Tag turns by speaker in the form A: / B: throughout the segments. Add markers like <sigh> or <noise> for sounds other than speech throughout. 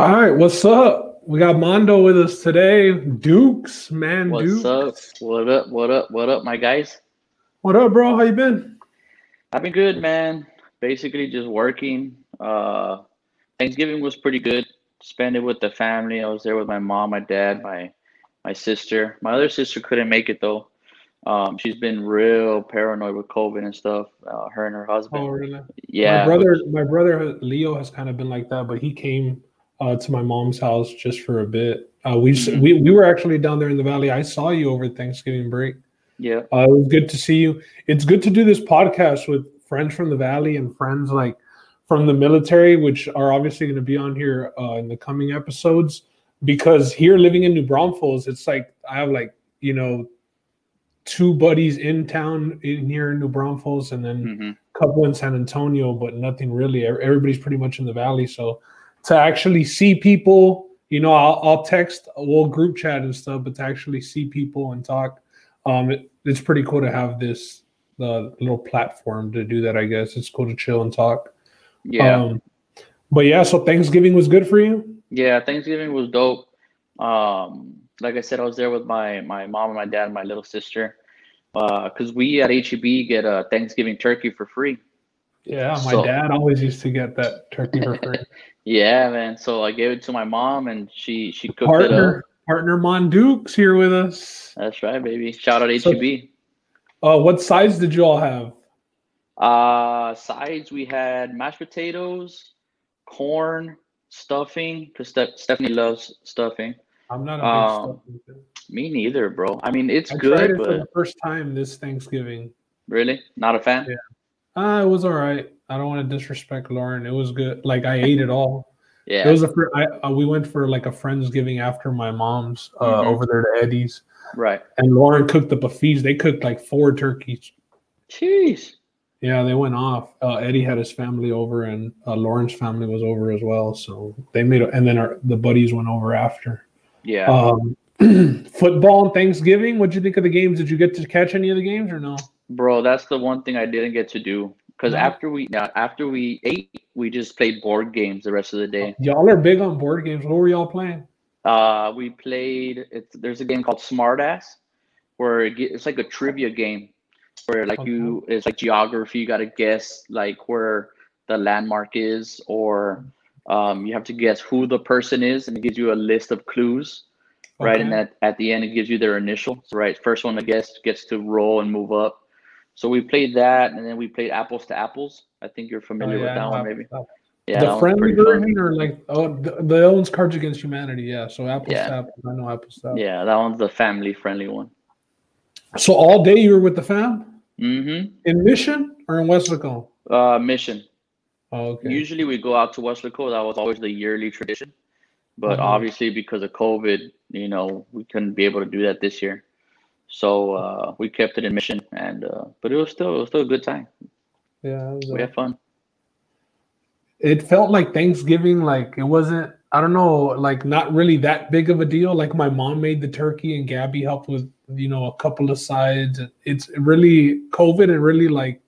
A: All right, what's up? We got Mondo with us today. Dukes, man.
B: What's
A: Dukes.
B: up? What up? What up? What up, my guys?
A: What up, bro? How you been?
B: I've been good, man. Basically, just working. Uh, Thanksgiving was pretty good. Spent it with the family. I was there with my mom, my dad, my my sister. My other sister couldn't make it though. Um, she's been real paranoid with COVID and stuff. Uh, her and her husband.
A: Oh, really?
B: Yeah,
A: My brother, my brother Leo has kind of been like that, but he came uh, to my mom's house just for a bit. Uh, we,
B: Mhm.
A: we we were actually down there in the valley. I saw you over Thanksgiving break.
B: yeah,
A: Uh, it was good to see you. It's good to do this podcast with friends from the valley and friends like from the military, which are obviously going to be on here uh, in the coming episodes. Because here, living in New Braunfels, it's like I have like you know two buddies in town in here in New Braunfels, and then
B: hmm
A: a couple in San Antonio, but nothing really. Everybody's pretty much in the valley, so to actually see people, you know, I'll, I'll text, we'll group chat and stuff, but to actually see people and talk, um, it, it's pretty cool to have this the little platform to do that. I guess it's cool to chill and talk.
B: yeah,
A: Um, but yeah, so Thanksgiving was good for you.
B: yeah. Thanksgiving was dope. Um, like I said, I was there with my my mom and my dad and my little sister. Because we at HEB get a Thanksgiving turkey for free.
A: Yeah, my
B: So-
A: dad always used to get that turkey for free. <laughs>
B: Yeah, man. So I gave it to my mom, and she she cooked it up.
A: partner, partner Mondukes here with us.
B: That's right, baby. Shout out
A: So-
B: HEB.
A: Uh, what size did you all have?
B: Uh, sides we had mashed potatoes, corn, stuffing. Because Ste- Stephanie loves stuffing.
A: I'm not a big
B: Um. Me neither, bro. I mean, it's
A: I tried
B: good,
A: it for the first time this Thanksgiving.
B: really, not a fan.
A: Yeah. Uh, it was all right. I don't want to disrespect Lauren. It was good. Like I ate it <laughs> all.
B: Yeah,
A: It was a fr- I, uh, we went for like a friendsgiving after my mom's uh,
B: Mhm.
A: over there to Eddie's,
B: right.
A: and Lauren cooked the feast. They cooked like four turkeys.
B: Jeez.
A: Yeah, they went off. Uh, Eddie had his family over, and uh, Lauren's family was over as well. So they made, a, and then our, the buddies went over after.
B: Yeah.
A: Um, <clears throat> football and Thanksgiving. What'd you think of the games? Did you get to catch any of the games or no?
B: Bro, that's the one thing I didn't get to do. Because
A: No?
B: after we yeah, after we ate, we just played board games the rest of the day.
A: Y'all are big on board games. What were y'all playing?
B: Uh, we played. It's there's a game called Smartass, where it, it's like a trivia game, where like you it's like geography. You got to guess like where the landmark is, or um, you have to guess who the person is, and it gives you a list of clues. Right, and
A: Okay.
B: at, at the end it gives you their initials. Right, first one to guess gets to roll and move up. So we played that, and then we played apples to apples. I think you're
A: Oh,
B: familiar
A: yeah,
B: with that one, maybe.
A: Stuff.
B: Yeah,
A: the friendly version or like oh the, the owns Cards Against Humanity, yeah. So apples
B: Yeah.
A: Stuff, I know Apple Stuff.
B: Yeah, that one's the family friendly one.
A: So all day you were with the fam
B: Mm-hmm.
A: in Mission or in Weslaco?
B: Uh, mission.
A: Oh, okay.
B: Usually we go out to Weslaco. That was always the yearly tradition. But
A: Mhm.
B: obviously because of COVID, you know, we couldn't be able to do that this year. So uh, we kept it in mission, and uh, but it was still it was still a good time.
A: yeah. it
B: We had fun.
A: it felt like Thanksgiving, like it wasn't, I don't know, like not really that big of a deal. Like my mom made the turkey and Gabby helped with, you know, a couple of sides. It's really COVID and really like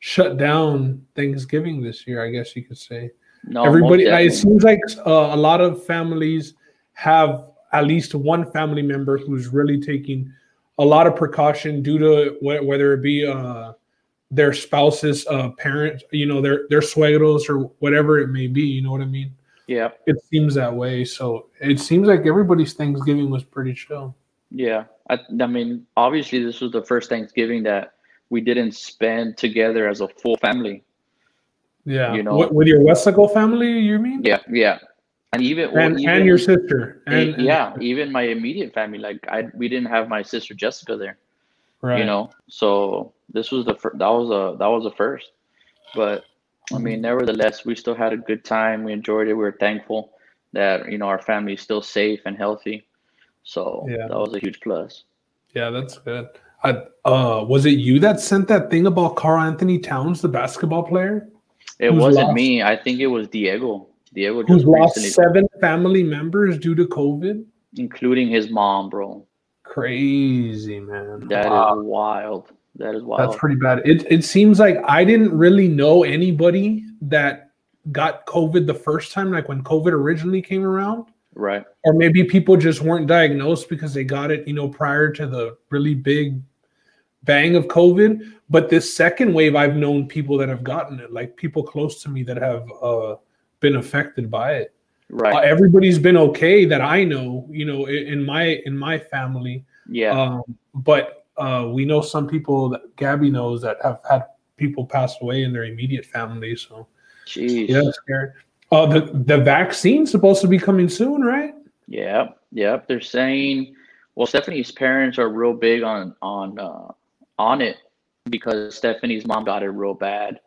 A: shut down Thanksgiving this year, I guess you could say.
B: No,
A: Everybody, it seems like uh, a lot of families have at least one family member who's really taking a lot of precaution due to wh- whether it be uh, their spouse's uh, parents, you know, their their suegros or whatever it may be. You know what I mean?
B: yeah,
A: It seems that way. So it seems like everybody's Thanksgiving was pretty chill.
B: yeah. I, I mean, obviously this was the first Thanksgiving that we didn't spend together as a full family.
A: Yeah,
B: You know-
A: What- with your Weslaco family, you mean?
B: Yeah, yeah. And even
A: and
B: even,
A: and your sister,
B: eh,
A: and, and-
B: yeah, even my immediate family. Like I, we didn't have my sister Jessica there.
A: right.
B: you know so this was the fir- that was a that was a first but i mean
A: Mm-hmm.
B: nevertheless we still had a good time we enjoyed it we were thankful that you know our family is still safe and healthy so
A: Yeah.
B: that was a huge plus
A: Yeah, that's good. I, uh, was it you that sent that thing about Karl-Anthony Towns, the basketball player,
B: it wasn't
A: lost?
B: me i think it was diego diego
A: who's
B: just
A: lost seven family members due to COVID?
B: including his mom bro
A: Crazy man.
B: That is
A: Wow.
B: wild that is wild
A: That's pretty bad. It it seems like I didn't really know anybody that got COVID the first time, like when COVID originally came around.
B: Right.
A: Or maybe people just weren't diagnosed because they got it, you know, prior to the really big bang of COVID. But this second wave, I've known people that have gotten it, like people close to me that have uh, been affected by it.
B: Right.
A: Uh, everybody's been okay that I know, you know, in, in my in my family.
B: Yeah.
A: Um, but uh, we know some people that Gabby knows that have had people pass away in their immediate family. So
B: Jeez.
A: yeah, scary. Uh, the the vaccine's supposed to be coming soon, right?
B: Yeah, yep. They're saying, well, Stephanie's parents are real big on on uh, on it because Stephanie's mom got it real bad.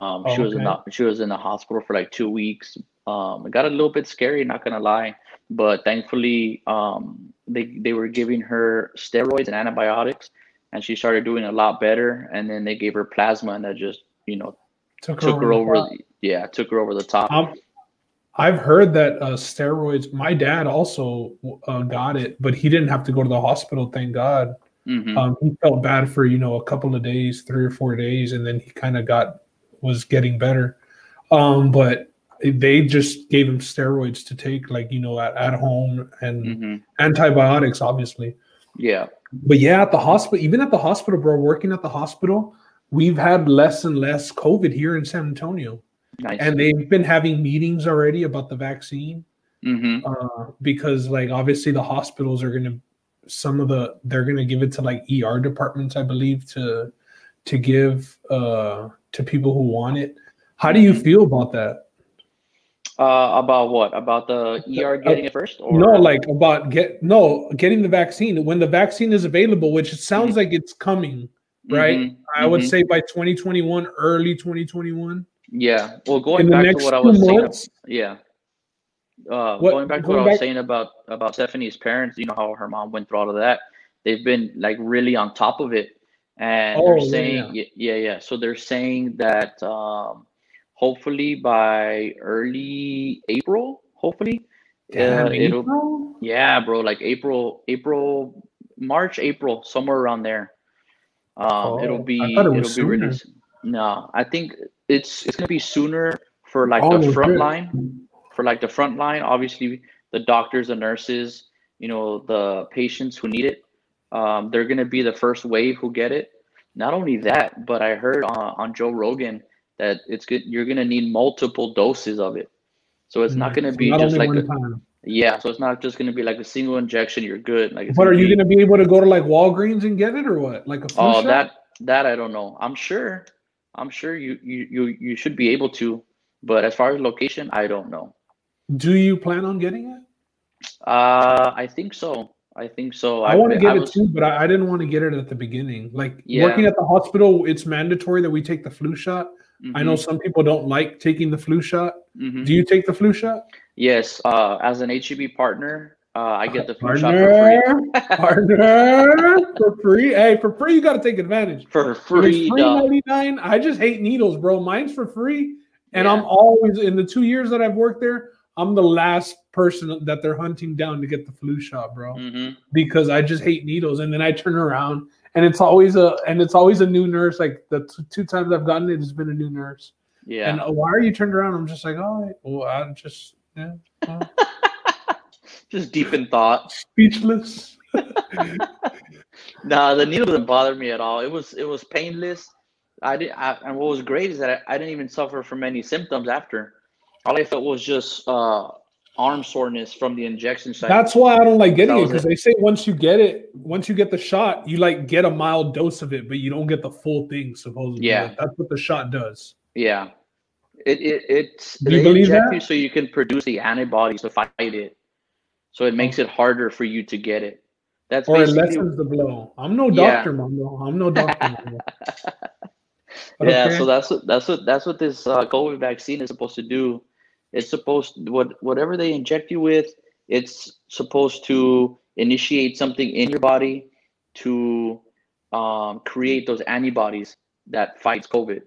B: Um,
A: Oh,
B: she was in the she was in the hospital for like two weeks. Um, it got a little bit scary, not gonna lie, but thankfully, um, they they were giving her steroids and antibiotics, and she started doing a lot better. And then they gave her plasma, and that just you know took her
A: the
B: over. the- Yeah, took her over the top.
A: Um, I've heard that uh, steroids. My dad also uh, got it, but he didn't have to go to the hospital. Thank God.
B: Mhm.
A: Um, he felt bad for you know a couple of days, three or four days, and then he kind of got was getting better. Um, but they just gave him steroids to take, like you know, at, at home and
B: Mhm.
A: antibiotics, obviously.
B: Yeah.
A: But yeah, at the hospital, even at the hospital, bro, working at the hospital, we've had less and less COVID here in San Antonio,
B: Nice.
A: and they've been having meetings already about the vaccine
B: hmm
A: uh, because, like, obviously the hospitals are gonna some of the they're gonna give it to like ER departments, I believe, to to give uh to people who want it. How do you
B: Mhm.
A: feel about that?
B: Uh, about what? About the ER getting it first? Or
A: No, like about get no getting the vaccine when the vaccine is available, which it sounds like it's coming. right?
B: Mhm,
A: I would
B: mhm.
A: say by 2021, early 2021.
B: Yeah. Well, going
A: the
B: back to what I was saying.
A: months,
B: Yeah. Uh,
A: What-
B: going back to what I was saying about about Stephanie's parents, you know how her mom went through all of that. They've been like really on top of it, and
A: Oh,
B: they're saying, yeah. yeah, yeah. So they're saying that um, hopefully by early April, hopefully,
A: Damn,
B: uh, it'll
A: April?
B: Yeah, bro, like April, April, March, April, somewhere around there. Um,
A: Oh,
B: it'll be
A: it
B: it'll
A: was
B: be released. No, I think it's it's gonna be sooner for like
A: Oh,
B: the front
A: shit.
B: line. For like the front line, obviously the doctors, the nurses, you know, the patients who need it, um, they're gonna be the first wave who get it. Not only that, but I heard on, on Joe Rogan that it's good. You're gonna need multiple doses of it, so it's not gonna be
A: not
B: just like a,
A: time.
B: yeah, so it's not just going to be like a single injection. You're good. Like, it's
A: But are you going to be able to go to like Walgreens and get it or what? Like a flu
B: Oh,
A: shot?
B: that that I don't know. I'm sure. I'm sure you you you you should be able to. But as far as location, I don't know.
A: Do you plan on getting it?
B: Uh, I think so. I think so.
A: I, want to get it
B: was-
A: too, but I, I didn't want to get it at the beginning. Like
B: Yeah.
A: working at the hospital, it's mandatory that we take the flu shot. I know
B: Mhm,
A: some people don't like taking the flu shot.
B: mhm.
A: Do you take the flu shot?
B: Yes. Uh, as an HEB partner, uh, I get the flu shot for free.
A: Partner, partner, for free. Hey, for free, you got to take advantage.
B: For free,
A: free
B: dog.
A: 99. I just hate needles, bro. Mine's for free. And
B: Yeah.
A: I'm always in the two years that I've worked there, I'm the last person that they're hunting down to get the flu shot, bro.
B: Mhm.
A: Because I just hate needles. And then I turn around and it's always a and it's always a new nurse. Like the t- two times I've gotten it, it's been a new nurse.
B: Yeah.
A: And uh, why are you turned around? I'm just like, oh, well, I'm just yeah, <laughs>
B: Just deep in thought.
A: speechless. <laughs>
B: No, the needle didn't bother me at all. It was it was painless. I did, I, and what was great is that I, I didn't even suffer from any symptoms after. All I felt was just uh, arm soreness from the injection side.
A: That's why I don't like getting it because they say once you get it, once you get the shot, you like get a mild dose of it, but you don't get the full thing. Supposedly,
B: Yeah.
A: Like, that's what the shot does.
B: yeah, it it it's
A: Do you believe that?
B: you so you can produce the antibodies to fight it. So it makes it harder for you to get it. That's
A: Or it lessens the blow. I'm no
B: Yeah.
A: doctor, Mondo. I'm no doctor. <laughs>
B: Yeah
A: Okay.
B: so that's what that's what that's what this uh, covid vaccine is supposed to do it's supposed what whatever they inject you with it's supposed to initiate something in your body to um, create those antibodies that fights covid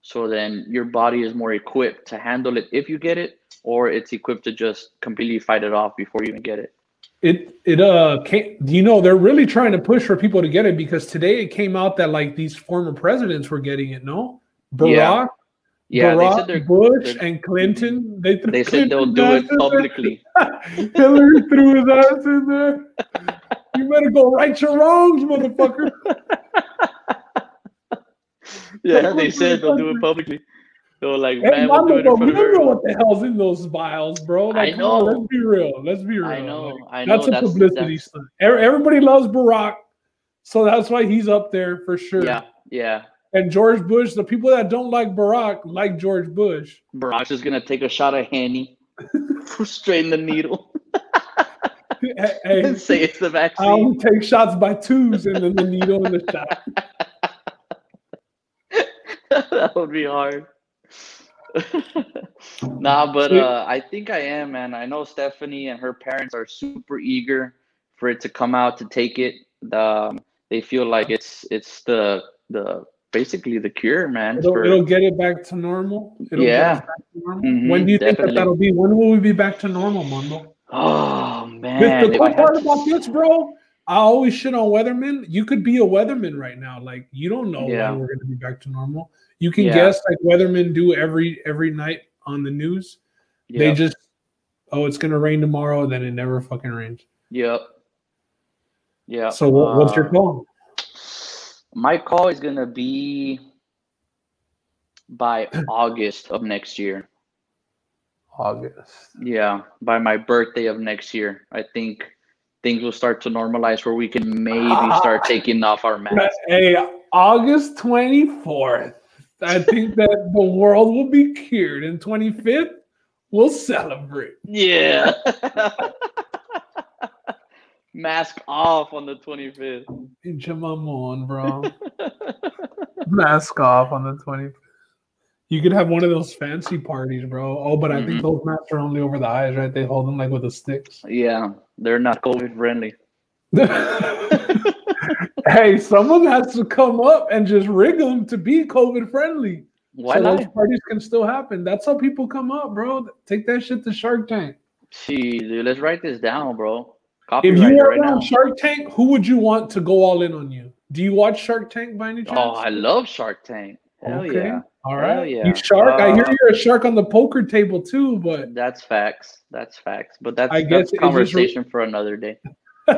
B: so then your body is more equipped to handle it if you get it or it's equipped to just completely fight it off before you even get it
A: It it uh can't you know they're really trying to push for people to get it because today it came out that like these former presidents were getting it, no? Barack,
B: Yeah. Yeah,
A: Barack,
B: they said they're
A: Bush, and Clinton. They, threw
B: they said they'll do it publicly. <laughs>
A: Hillary threw his ass in there. You better go right your wrongs, motherfucker. <laughs>
B: Yeah, they said they'll do it publicly. They were like,
A: Hey,
B: man, we'll do it in front
A: we
B: of
A: don't know what the hell's in those vials, bro. Like,
B: I
A: come on,
B: know.
A: let's be real. Let's be real.
B: I know,
A: Like,
B: I know.
A: that's a publicity stunt. Everybody loves Barack, so that's why he's up there for sure.
B: Yeah, yeah.
A: And George Bush, the people that don't like Barack like George Bush.
B: Barack's just gonna take a shot of Henny, straight in the needle, <laughs>
A: Hey,
B: and say it's the vaccine.
A: I only take shots by twos and then the needle in the shot. <laughs>
B: that would be hard. <laughs> nah, but uh, I think I am, man. I know Stephanie and her parents are super eager for it to come out to take it. The, um, they feel like it's it's the the basically the cure, man.
A: It'll,
B: for-
A: it'll get it back to normal. It'll
B: Yeah.
A: Get us back to normal.
B: Mhm,
A: when do you think that that'll be? When will we be back to normal, Mondo?
B: oh
A: The-
B: man,
A: the
B: if
A: cool part
B: to
A: about this, bro, I always shit on weathermen. You could be a weatherman right now. Like you don't know
B: Yeah.
A: when we're gonna be back to normal. You can
B: Yeah.
A: guess like weathermen do every every night on the news. They just oh it's gonna rain tomorrow, then it never fucking rains.
B: yep, yeah.
A: So what, what's your
B: uh,
A: call?
B: My call is gonna be by <clears throat> August of next year.
A: August.
B: Yeah, by my birthday of next year, I think things will start to normalize where we can maybe <laughs> start taking off our masks.
A: Hey, August 24th. I think <laughs> that the world will be cured. And 25th, we'll celebrate.
B: Yeah. <laughs> Mask off on the 25th.
A: Pinche mamon, bro. <laughs> Mask off on the 25th. You could have one of those fancy parties, bro. Oh, but I think
B: Mhm.
A: those masks are only over the eyes, right? They hold them like with the sticks.
B: Yeah, they're not COVID friendly. <laughs>
A: hey, someone has to come up and just rig them to be COVID friendly.
B: Why
A: so
B: not?
A: those parties can still happen. That's how people come up, bro. Take that shit to Shark Tank.
B: Gee, dude, let's write this down, bro.
A: If you were
B: right
A: on
B: now.
A: Shark Tank, who would you want to go all in on you? Do you watch Shark Tank by any chance?
B: Oh, I love Shark Tank. Hell
A: Okay.
B: yeah.
A: All right.
B: Yeah.
A: You shark. I hear
B: Uh,
A: you're a shark on the poker table too, but
B: That's facts. That's facts. But that's,
A: I guess
B: that's
A: it's just
B: conversation for another day. <laughs> <laughs>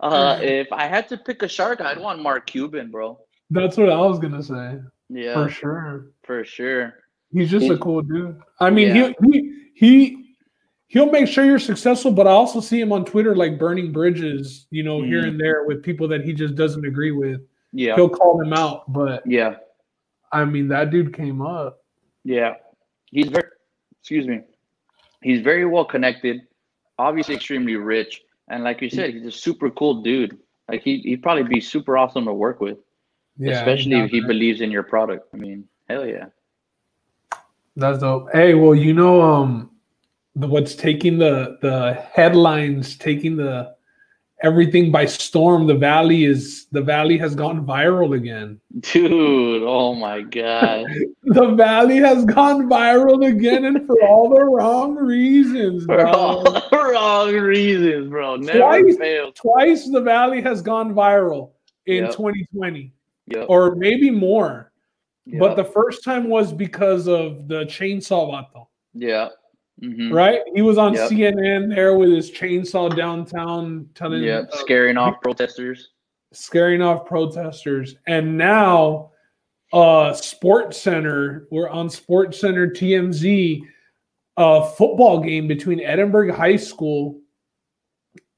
B: uh, if I had to pick a shark, I'd want Mark Cuban, bro.
A: that's what I was gonna say.
B: Yeah,
A: For sure.
B: for,
A: sure.
B: sure.
A: He's just a cool dude. I mean,
B: Yeah.
A: he he he he'll make sure you're successful, but I also see him on Twitter like burning bridges, you know, here
B: Mhm.
A: and there with people that he just doesn't agree with.
B: Yeah,
A: He'll call them out, but
B: yeah,
A: I mean that dude came up.
B: yeah. He's very, excuse me, he's very well connected, obviously extremely rich, and like you said, he's a super cool dude. Like he he'd probably be super awesome to work with,
A: Yeah,
B: especially if he
A: there.
B: believes in your product. I mean, hell yeah.
A: That's dope. Hey, well, you know, um, the what's taking the the headlines, taking the everything by storm. The valley is the valley has gone viral again.
B: Dude, oh my god. <laughs>
A: The valley has gone viral again, and for all the wrong reasons.
B: For all the wrong reasons, bro. Never
A: Twice. Twice the valley has gone viral in
B: Yep.
A: 2020,
B: Yep.
A: or maybe more. But the first time was because of the chainsaw vato.
B: yeah. Hmm
A: right? He was on
B: Yep.
A: CNN there with his chainsaw downtown, telling,
B: Yep.
A: uh,
B: Scaring off protesters.
A: scaring off protesters. And now, uh, Sports Center, we're on Sports Center TMZ, a football game between Edinburg High School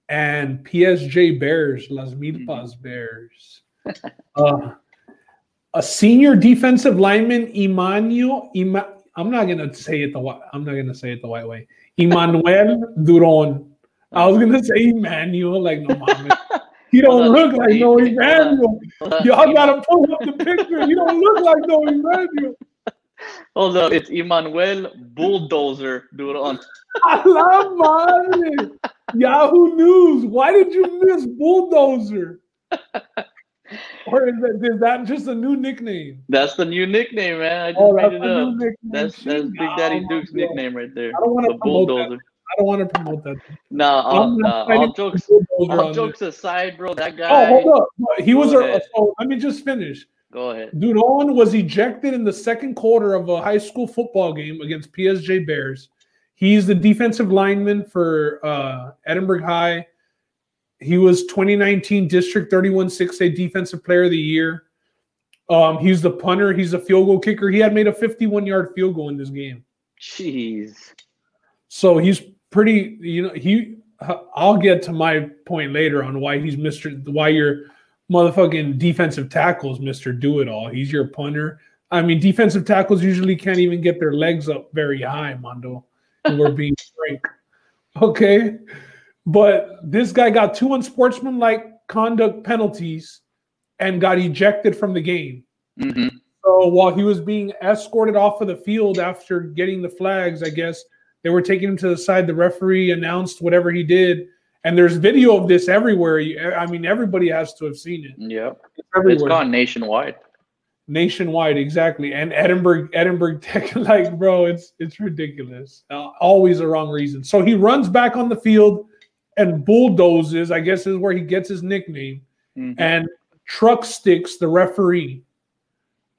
A: and PSJ Bears, Las Milpas Bears. uh, a senior defensive lineman, Emmanuel. Ima- I'm not gonna say it the I'm not gonna say it the white way. Emmanuel Duron. I was gonna say Emmanuel, like no. He don't look like no. Emmanuel. Y'all gotta pull up the picture. He don't look like no Emmanuel.
B: Hold up. It's Emmanuel Bulldozer Duron.
A: A la madre. Yahoo News. Why did you miss Bulldozer? <laughs> Or is that, is that just a new nickname?
B: That's the new nickname, man. I just
A: Oh,
B: made
A: that's
B: it up.
A: nickname.
B: That's that's Big Daddy
A: man,
B: Duke's nickname right there.
A: I don't wanna
B: The
A: promote that.
B: bulldozer.
A: I don't want to promote that.
B: Nah, all,
A: not
B: nah, all jokes all jokes aside, bro. That guy.
A: Oh, hold up. He was
B: Go
A: a.
B: ahead.
A: So let me just finish.
B: Go ahead.
A: Duron was ejected in the second quarter of a high school football game against PSJ Bears. He's the defensive lineman for uh, Edinburg High. He was 2019 District 31 6A Defensive Player of the Year. Um, he's the punter. He's a field goal kicker. He had made a 51 yard field goal in this game.
B: Jeez.
A: So he's pretty. You know, he. I'll get to my point later on why he's Mister. Why your motherfucking defensive tackles Mister Do It All. He's your punter. I mean, defensive tackles usually can't even get their legs up very high, Mondo. And we're being <laughs> frank. Okay. But this guy got two unsportsmanlike conduct penalties and got ejected from the game.
B: Mm-hmm.
A: So while he was being escorted off of the field after getting the flags, I guess they were taking him to the side. The referee announced whatever he did, and there's video of this everywhere. I mean, everybody has to have seen it.
B: Yeah, it's, it's gone nationwide.
A: Nationwide, exactly. And Edinburg, Edinburg <laughs> Tech, like, bro, it's it's ridiculous. Uh, always the wrong reason. So he runs back on the field and bulldozes. I guess is where he gets his nickname. Mm-hmm. And truck sticks the referee,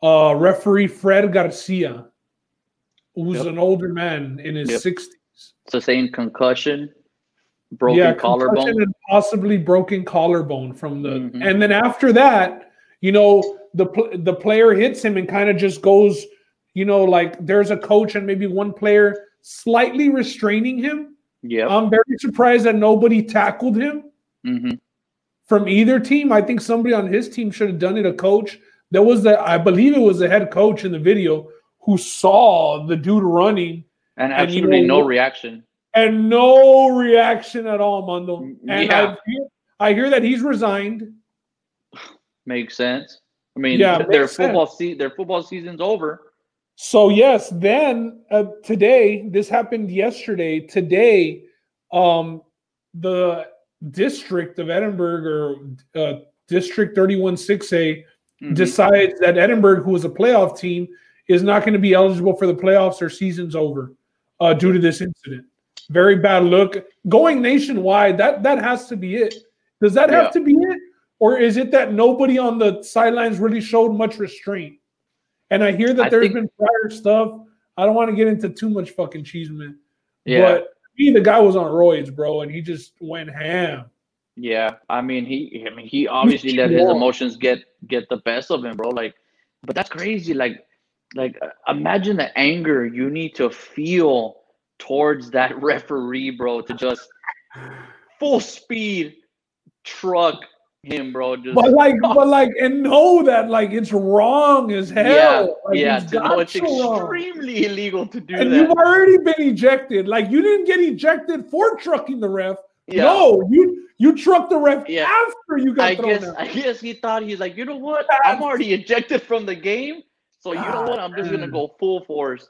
A: uh, referee Fred Garcia, who's yep. an older man in his yep. 60s.
B: Sustained concussion, broken yeah, collarbone. and
A: possibly broken collarbone from the. Mm-hmm. And then after that, you know, the, the player hits him and kind of just goes, you know, like there's a coach and maybe one player slightly restraining him.
B: Yeah.
A: I'm very surprised that nobody tackled him.
B: Mm-hmm
A: from either team. I think somebody on his team should have done it. A coach. There was the, I believe it was the head coach in the video who saw the dude running
B: and absolutely and, you know, no reaction.
A: And no reaction at all, Mondo. And
B: yeah.
A: I, hear, I hear that he's resigned.
B: Makes sense. I mean, yeah, their football se- their football season's over.
A: So yes, then uh, today this happened yesterday. Today, um, the district of Edinburg or uh, District 31 6A mm-hmm. decides that Edinburg, who is a playoff team, is not going to be eligible for the playoffs or season's over uh, due to this incident. Very bad look. Going nationwide, that that has to be it. Does that yeah. have to be it? Or is it that nobody on the sidelines really showed much restraint? And I hear that I there's think, been prior stuff. I don't want to get into too much fucking cheese, man.
B: Yeah.
A: But me, the guy was on roids, bro, and he just went ham.
B: Yeah, I mean, he, I mean, he obviously let his emotions get get the best of him, bro. Like, but that's crazy. Like, like uh, imagine the anger you need to feel towards that <laughs> referee, bro, to just full speed truck him, bro. Just,
A: but like, <laughs> but like, and know that like it's wrong as hell. Yeah,
B: like, yeah. To know it's extremely wrong. illegal to do
A: and
B: that.
A: You've already been ejected. Like you didn't get ejected for trucking the ref. Yeah. No, you you trucked the ref yeah. after you got
B: I
A: thrown
B: guess
A: out.
B: I guess he thought he's like, you know what? <laughs> I'm already ejected from the game. So you know ah, what? I'm just gonna go full force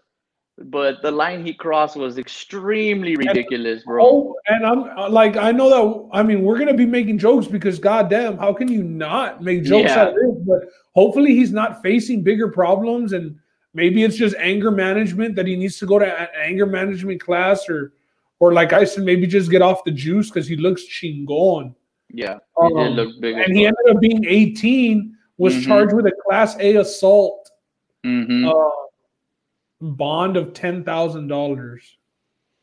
B: but the line he crossed was extremely ridiculous, bro.
A: Oh, and I'm uh, like, I know that. I mean, we're gonna be making jokes because, goddamn, how can you not make jokes yeah. out of this? But hopefully, he's not facing bigger problems, and maybe it's just anger management that he needs to go to anger management class, or, or like I said, maybe just get off the juice because he looks chingon.
B: Yeah, he um, did look big,
A: and he ended up being 18. Was mm-hmm. charged with a Class A assault.
B: Mm-hmm. Uh,
A: bond of ten thousand dollars,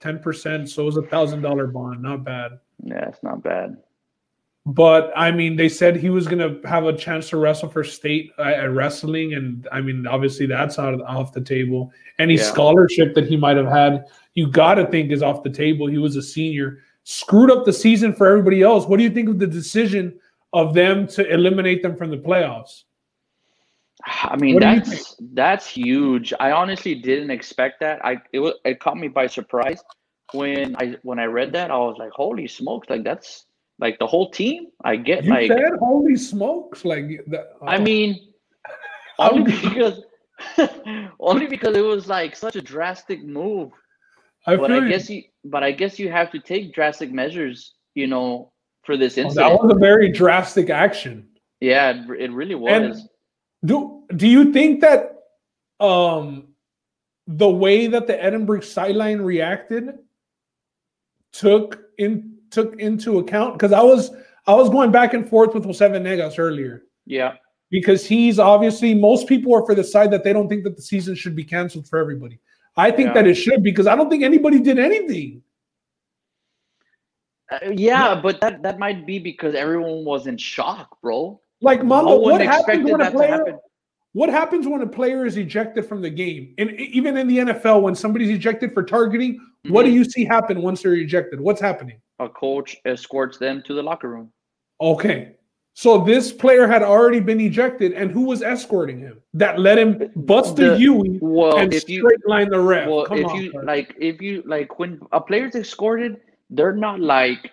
A: ten percent. So it was a thousand dollar bond. Not bad.
B: Yeah, it's not bad.
A: But I mean, they said he was gonna have a chance to wrestle for state uh, at wrestling, and I mean, obviously that's out of, off the table. Any yeah. scholarship that he might have had, you got to think is off the table. He was a senior, screwed up the season for everybody else. What do you think of the decision of them to eliminate them from the playoffs?
B: I mean that's that's huge. I honestly didn't expect that. I it was it caught me by surprise when I when I read that. I was like, "Holy smokes!" Like that's like the whole team. I get
A: you
B: like
A: said, "Holy smokes!" Like
B: oh. I mean, <laughs> only <laughs> because <laughs> only because it was like such a drastic move. I but I guess you but I guess you have to take drastic measures, you know, for this incident.
A: Oh, that was a very drastic action.
B: Yeah, it, it really was.
A: And do do you think that um the way that the Edinburg sideline reacted took in took into account because I was I was going back and forth with Jose Venegas earlier.
B: Yeah.
A: because he's obviously most people are for the side that they don't think that the season should be canceled for everybody. I think
B: Yeah.
A: that it should because I don't think anybody did anything.
B: Uh, yeah, but that that might be because everyone was in shock, bro.
A: Like Mando,
B: no
A: what happens when a player? What happens when a player is ejected from the game? And even in the NFL, when somebody's ejected for targeting, what do
B: Mhm.
A: you see happen once they're ejected? What's happening?
B: A coach escorts them to the locker room.
A: Okay. So this player had already been ejected, and who was escorting him? That let him bust the,
B: The-
A: Huey
B: Well,
A: and
B: if you
A: straight line the ref.
B: well,
A: Come
B: if
A: on,
B: you
A: bro.
B: like, if you like, when a player's escorted, they're not like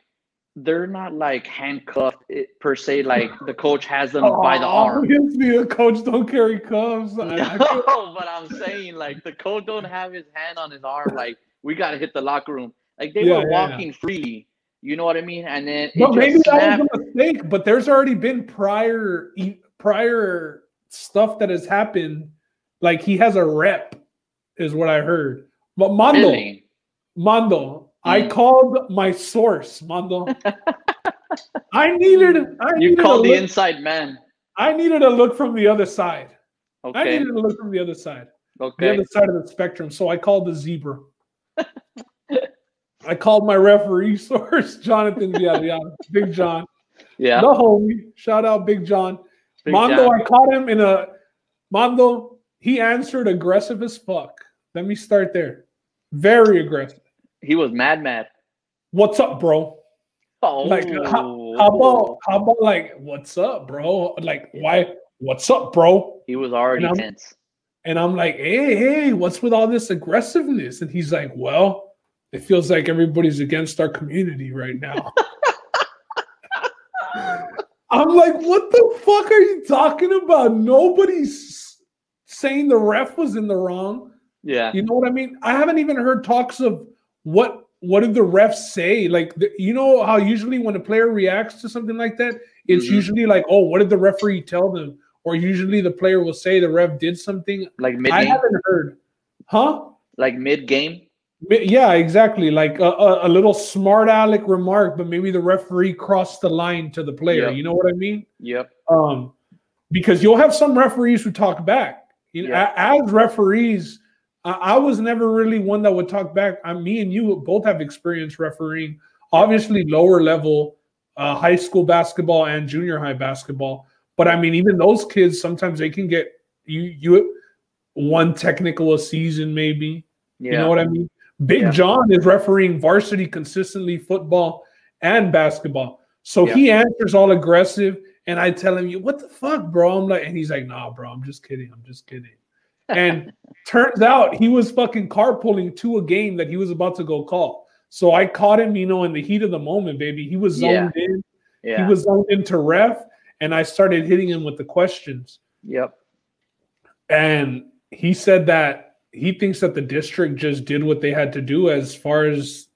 B: they're not like handcuffed eh, per se. Like the coach has them by the
A: Oh,
B: arm.
A: Against me, a coach don't carry cuffs. I- I <laughs>
B: No, <laughs> but I'm saying like the coach don't have his hand on his arm. Like we gotta hit the locker room. Like they
A: Yeah,
B: were
A: yeah, yeah.
B: walking freely. You know what I mean? And then just
A: maybe that
B: snapped.
A: was a mistake. But there's already been prior prior stuff that has happened. Like he has a rep, is what I heard. But Mondo,
B: Really?
A: Mondo, I
B: Mm.
A: called my source, Mondo. I needed, <laughs> I
B: You
A: needed, a
B: called the
A: look,
B: inside man.
A: I needed a look from the other side. Okay. I
B: Okay.
A: needed a look from the other side,
B: Okay.
A: the other side of the spectrum. So I called the zebra. I called my referee <laughs> source, Jonathan Villarreal, Big John.
B: Yeah.
A: The homie. Shout out Big John.
B: Big
A: Mondo,
B: John.
A: I caught him in a Mondo. He answered aggressive as fuck. Let me start there. Very aggressive.
B: He was mad, mad.
A: What's up, bro?
B: Oh,
A: Like, how, how about how about like what's up, bro? Like, why? What's up, bro?
B: he was already
A: And
B: tense.
A: And I'm like, hey, hey, what's with all this aggressiveness? And he's like, well, it feels like everybody's against our community right now. <laughs> I'm like, what the fuck are you talking about? Nobody's saying the ref was in the wrong.
B: Yeah.
A: You know what I mean? I haven't even heard talks of what what did the refs say? Like, the, you know how usually when a player reacts to something like that, it's
B: Mhm.
A: usually like, oh, what did the referee tell them? Or usually the player will say the ref did something.
B: Like mid
A: I haven't heard, huh?
B: Like mid game.
A: Yeah, exactly. Like a, a, a little smart aleck remark, but maybe the referee crossed the line to the player.
B: Yeah.
A: You know what I mean?
B: Yep.
A: um, because you'll have some referees who talk back. You know, a- as referees, I, I was never really one that would talk back. I, me and you both have experience refereeing, obviously lower level, uh, high school basketball and junior high basketball. But I mean, even those kids sometimes they can get you you one technical a season maybe.
B: Yeah.
A: You know what I mean? Big
B: Yeah.
A: John is refereeing varsity consistently football and basketball. So
B: Yeah.
A: he answers all aggressive, and I tell him, "You what the fuck, bro?" I'm like, and he's like, "Nah, bro, I'm just kidding. I'm just kidding." And turns out he was fucking carpooling to a game that he was about to go call. So I caught him, you know, in the heat of the moment, baby. He was
B: Yeah.
A: zoned in.
B: yeah.
A: He was zoned into ref, and I started hitting him with the questions.
B: Yep.
A: And he said that he thinks that the district just did what they had to do as far as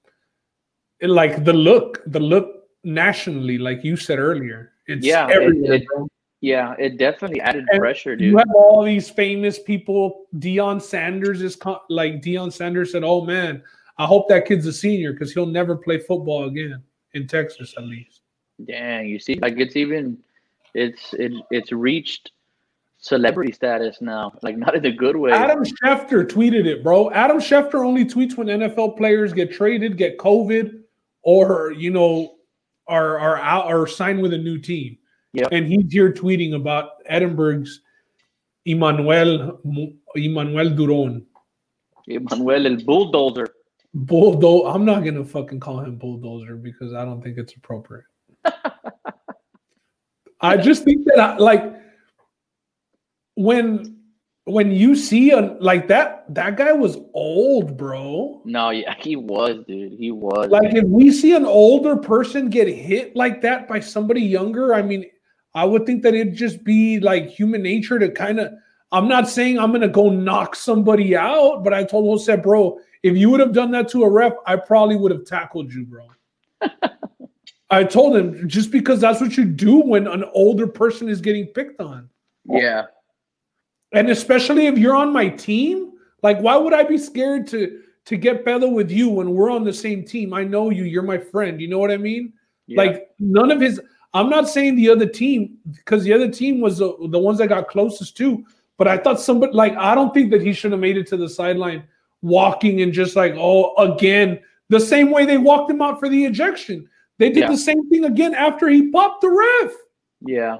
A: like the look, the look nationally, like you said earlier. It's
B: Yeah,
A: everywhere,
B: it-
A: bro.
B: Yeah. It definitely added
A: And
B: pressure, dude.
A: You have all these famous people. Deion Sanders is co- like Deion Sanders said, "Oh man, I hope that kid's a senior because he'll never play football again in Texas, at least."
B: Dang, you see, like it's even, it's it, it's reached celebrity status now. Like not in a good way.
A: Adam Schefter tweeted it, bro. Adam Schefter only tweets when NFL players get traded, get COVID, or you know, are are out or sign with a new team.
B: Yep.
A: And he's here tweeting about Edinburg's Emmanuel Emmanuel Duron.
B: Emmanuel el bulldozer.
A: Bulldozer. I'm not gonna fucking call him bulldozer because I don't think it's appropriate. <laughs> I just think that I, like when when you see a like that that guy was old, bro.
B: No, yeah, he was, dude. He was.
A: Like if we see an older person get hit like that by somebody younger, I mean, I would think that it'd just be like human nature to kind of. I'm not saying I'm gonna go knock somebody out, but I told Jose, bro, if you would have done that to a ref, I probably would have tackled you, bro. <laughs> I told him just because that's what you do when an older person is getting picked on.
B: yeah,
A: And especially if you're on my team, like why would I be scared to to get better with you when we're on the same team? I know you, you're my friend. You know what I mean?
B: yeah.
A: Like none of his I'm not saying the other team because the other team was the, the ones that got closest to. But I thought somebody like I don't think that he should have made it to the sideline walking and just like oh again the same way they walked him out for the ejection. They did
B: Yeah.
A: the same thing again after he popped the ref.
B: Yeah.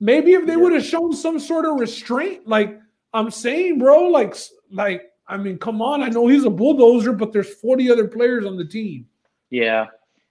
A: Maybe if they
B: Yeah.
A: would have shown some sort of restraint, like I'm saying, bro, like like I mean, come on. I know he's a bulldozer, but there's 40 other players on the team.
B: Yeah.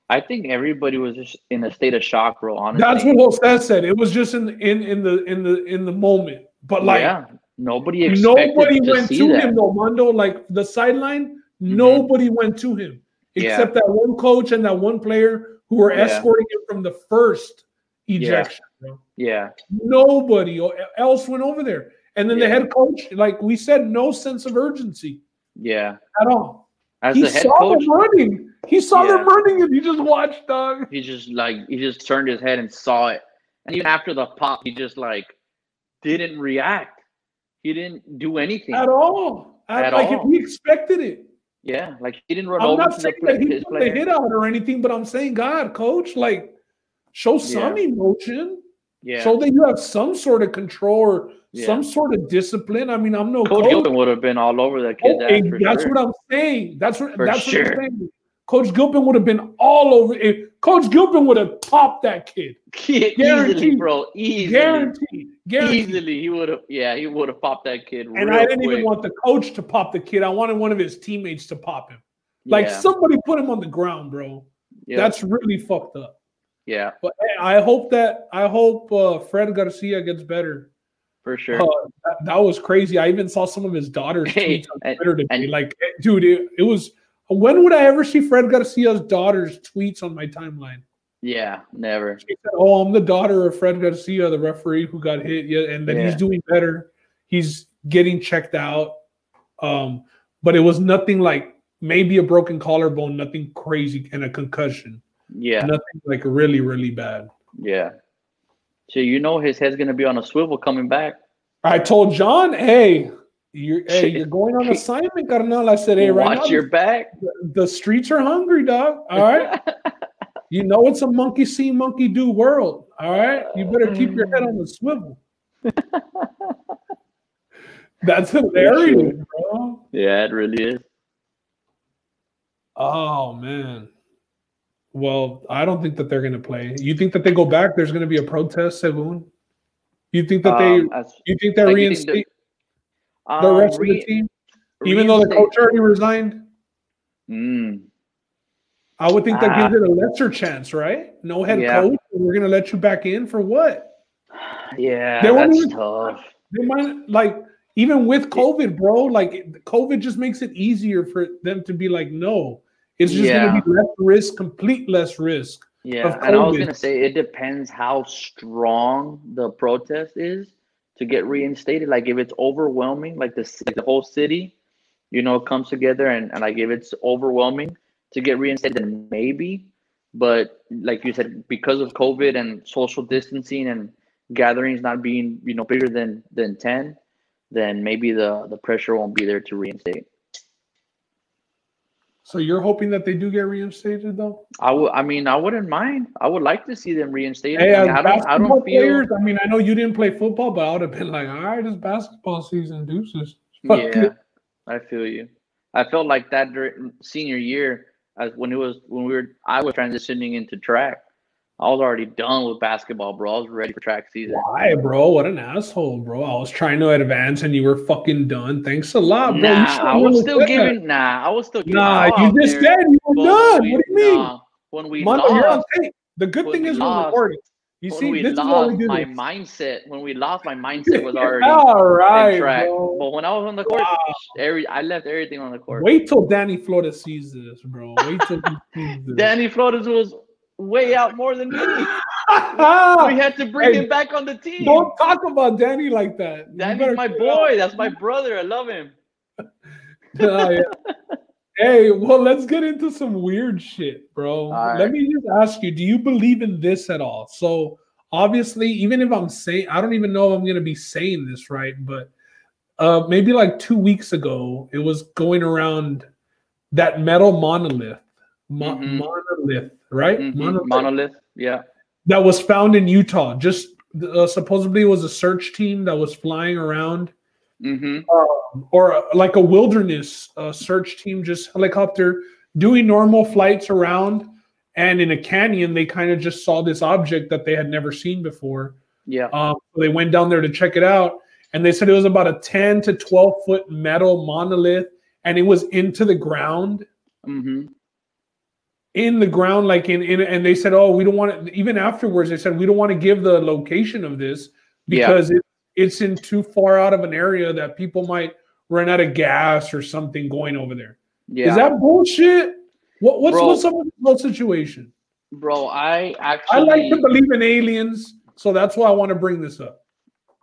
B: I think everybody was just in a state of shock, bro. Honestly.
A: That's what Jose said. It was just in in in the in the in the moment. But like
B: yeah. Nobody expected
A: nobody
B: to
A: went to
B: that.
A: him though, Mondo. Like the sideline,
B: Mhm.
A: nobody went to him
B: Yeah.
A: except that one coach and that one player who were
B: Yeah.
A: escorting him from the first ejection. bro.
B: Yeah.
A: Nobody else went over there. And then the head coach, like we said, no sense of urgency
B: Yeah.
A: at all.
B: As
A: he
B: the head
A: saw
B: coach,
A: them running. He saw them
B: Yeah.
A: running and he just watched, dog.
B: he just like he just turned his head and saw it. And even after the pop, he just like didn't react. He didn't do anything.
A: At all. At,
B: At
A: like
B: all.
A: if he expected it.
B: Yeah, like he didn't run
A: I'm
B: over
A: not
B: to the,
A: saying
B: play,
A: that he put the hit out or anything, but I'm saying, God, coach, like show some emotion.
B: Yeah,
A: so that you have some sort of control or
B: Yeah.
A: some sort of discipline. I mean, I'm no
B: Coach
A: coach.
B: Gilpin would have been all over that kid.
A: Oh,
B: Ass
A: that's
B: sure.
A: what I'm saying. That's what
B: For
A: that's
B: sure.
A: what I'm saying. Coach Gilpin would have been all over. If Coach Gilpin would have popped that kid, <laughs>
B: easily,
A: Guaranteed.
B: bro. Easily,
A: guaranteed, guaranteed.
B: easily, he would have. Yeah, he would have popped that kid.
A: And I didn't
B: quick.
A: even want the coach to pop the kid. I wanted one of his teammates to pop him. Like
B: yeah,
A: somebody put him on the ground, bro.
B: yeah,
A: That's really fucked up.
B: yeah,
A: But hey, I hope that I hope uh, Fred Garcia gets better.
B: for sure.
A: Uh, that, that was crazy. I even saw some of his daughter's
B: Hey,
A: tweets on
B: and-
A: today.
B: and-
A: like, dude, it, it was. When would I ever see Fred Garcia's daughter's tweets on my timeline?
B: yeah, never.
A: Said, "Oh, I'm the daughter of Fred Garcia, the referee who got hit, yeah, and that he's doing better. He's getting checked out." Um, but it was nothing like maybe a broken collarbone, nothing crazy, and a concussion,
B: Yeah,
A: nothing like really, really bad.
B: yeah. So you know his head's gonna be on a swivel coming back.
A: I told John, "Hey, you're hey, you're going on assignment, carnal." I said, "Hey, right
B: Watch
A: now,
B: your back.
A: the streets are hungry, dog. All right, <laughs> you know it's a monkey see, monkey do world. All right, you better keep your head on the swivel." <laughs> That's hilarious, bro.
B: yeah, it really is.
A: Oh man. Well, I don't think that they're gonna play. You think that they go back? There's gonna be a protest, Segun? You think that they?
B: Um, as-
A: You think they
B: like, you
A: reinstate the
B: um,
A: rest of the team, even though the coach already resigned?
B: Mm,
A: I would think that
B: Ah.
A: gives it a lesser chance, right? No head
B: Yeah.
A: coach. We're gonna let you back in for what? <sighs>
B: yeah,
A: They
B: that's
A: even-
B: tough.
A: They might like even with COVID, bro. Like COVID just makes it easier for them to be like, no, it's just
B: Yeah.
A: gonna be less risk, complete less risk.
B: Yeah, and I was gonna say it depends how strong the protest is to get reinstated. Like if it's overwhelming, like the the whole city, you know, comes together and, and like if it's overwhelming to get reinstated, then maybe. But like you said, because of COVID and social distancing and gatherings not being you know bigger than than ten, then maybe the the pressure won't be there to reinstate.
A: So you're hoping that they do get reinstated, though?
B: I would. I mean, I wouldn't mind. I would like to see them reinstated.
A: Hey,
B: I, mean, I don't. I don't feel.
A: players, I mean, I know you didn't play football, but I would have been like, all right, it's basketball season, deuces. <laughs> Fuck
B: Yeah,
A: it.
B: I feel you. I felt like that during senior year, as when it was when we were I was transitioning into track. I was already done with basketball, bro. I was ready for track season.
A: Why, bro? What an asshole, bro. I was trying to advance and you were fucking done. Thanks a lot, bro.
B: Nah, I was still giving. Nah, I was still giving.
A: Nah, you just
B: there,
A: said you were
B: but
A: done.
B: when
A: What do you mean?
B: nah, when we
A: Mondo, you're on
B: lost,
A: tape. The good thing
B: we
A: is we're recording. You
B: when
A: see,
B: we
A: this is why
B: lost,
A: we do
B: my
A: this.
B: mindset. When we lost, my mindset was <laughs> already
A: All right,
B: in track.
A: bro.
B: But when I was on the court,
A: Wow.
B: every I left everything on the court.
A: Wait till Danny Flores sees this, bro. Wait till he sees <laughs> this.
B: Danny Flores was way out more than me. <laughs> we had to bring
A: Hey,
B: him back on the team.
A: Don't talk about Danny like that.
B: Danny's my
A: chill out.
B: boy. That's my brother. I love him. <laughs>
A: Ah, yeah. Hey, well, let's get into some weird shit, bro.
B: All
A: Let me just ask you: Do you believe in this at all? So, obviously, even if I'm saying, I don't even know if I'm going to be saying this right, but uh, maybe like two weeks ago, it was going around that metal monolith, Mo-
B: Mhm.
A: monolith, right?
B: Mhm.
A: Monolith.
B: Monolith. Yeah.
A: that was found in Utah. Just uh, supposedly it was a search team that was flying around,
B: Mm-hmm.
A: um, or uh, like a wilderness uh, search team, just helicopter doing normal flights around. And in a canyon, they kind of just saw this object that they had never seen before.
B: Yeah.
A: Um, so they went down there to check it out, and they said it was about a 10 to 12 foot metal monolith, and it was into the ground,
B: Mm-hmm.
A: In the ground, like in, in and they said, oh, we don't want to. Even afterwards, they said we don't want to give the location of this
B: Yeah.
A: because it, it's in too far out of an area that people might run out of gas or something going over there.
B: Yeah.
A: Is that bullshit? What, what's
B: Bro.
A: what's up with the whole situation?
B: Bro, I actually
A: I like to believe in aliens, so that's why I want to bring this up.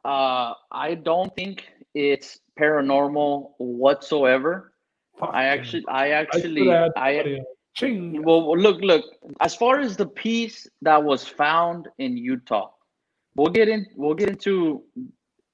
B: uh I don't think it's paranormal whatsoever. I actually I actually I
A: Ching.
B: well look look as far as the piece that was found in Utah, we'll get in we'll get into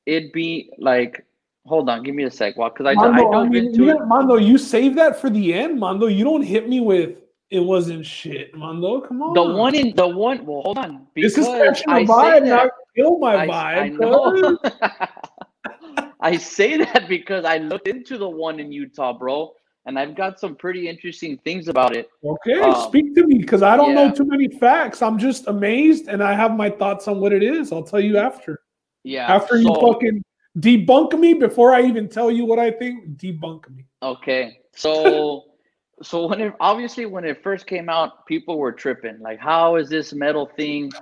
B: it be like hold on, give me a sec. Well, because I, I
A: Mondo, I
B: dove
A: mean,
B: into
A: you
B: it.
A: Mondo, you save that for the end, Mondo. You don't hit me with it wasn't shit, Mondo. Come on.
B: The one in the one well hold on.
A: This is catching
B: I
A: a
B: say
A: vibe, not kill my
B: I,
A: vibe.
B: I. <laughs> I say that because I looked into the one in Utah, bro, and I've got some pretty interesting things about it.
A: Okay,
B: Um,
A: speak to me because I don't know too many facts. I'm just amazed, and I have my thoughts on what it is. I'll tell you after.
B: Yeah.
A: After you fucking debunk me before I even tell you what I think, debunk me.
B: Okay. So <laughs> so when it obviously when it first came out, people were tripping. Like, how is this metal thing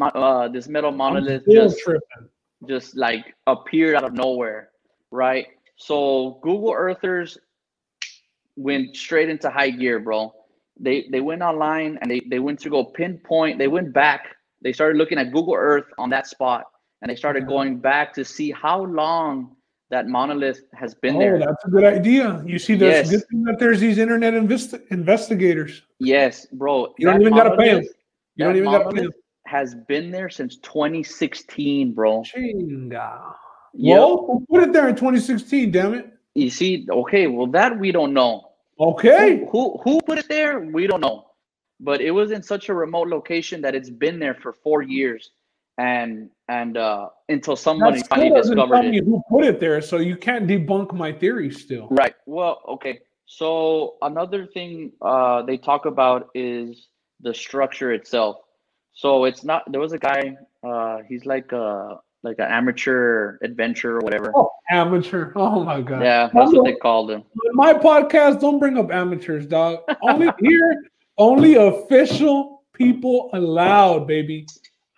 B: uh this metal monolith just
A: tripping.
B: just like appeared out of nowhere, right? So Google Earthers went straight into high gear, bro. They they went online and they, they went to go pinpoint, they went back, they started looking at Google Earth on that spot, and they started going back to see how long that monolith has been
A: oh,
B: there.
A: that's a good idea. You see, there's
B: Yes.
A: good thing that there's these internet invest- investigators.
B: Yes, bro.
A: You don't even gotta pay 'em.
B: monolith-
A: You don't even got to pay.
B: monolith Has been there since 2016, bro.
A: Chinga.
B: Yep.
A: Well, put it there in 2016? Damn it.
B: You see, okay, well that we don't know.
A: Okay.
B: Who, who who put it there? We don't know. But it was in such a remote location that it's been there for four years, and and uh, until somebody
A: That
B: finally
A: doesn't
B: discovered it.
A: who put it there, so you can't debunk my theory still.
B: Right. Well, okay. So another thing uh, they talk about is the structure itself. So it's not. There was a guy. Uh, he's like a like an amateur adventure or whatever.
A: Oh, amateur. Oh my god.
B: Yeah, that's what they called him.
A: My podcast, don't bring up amateurs, dog. Only <laughs> here, only official people allowed, baby.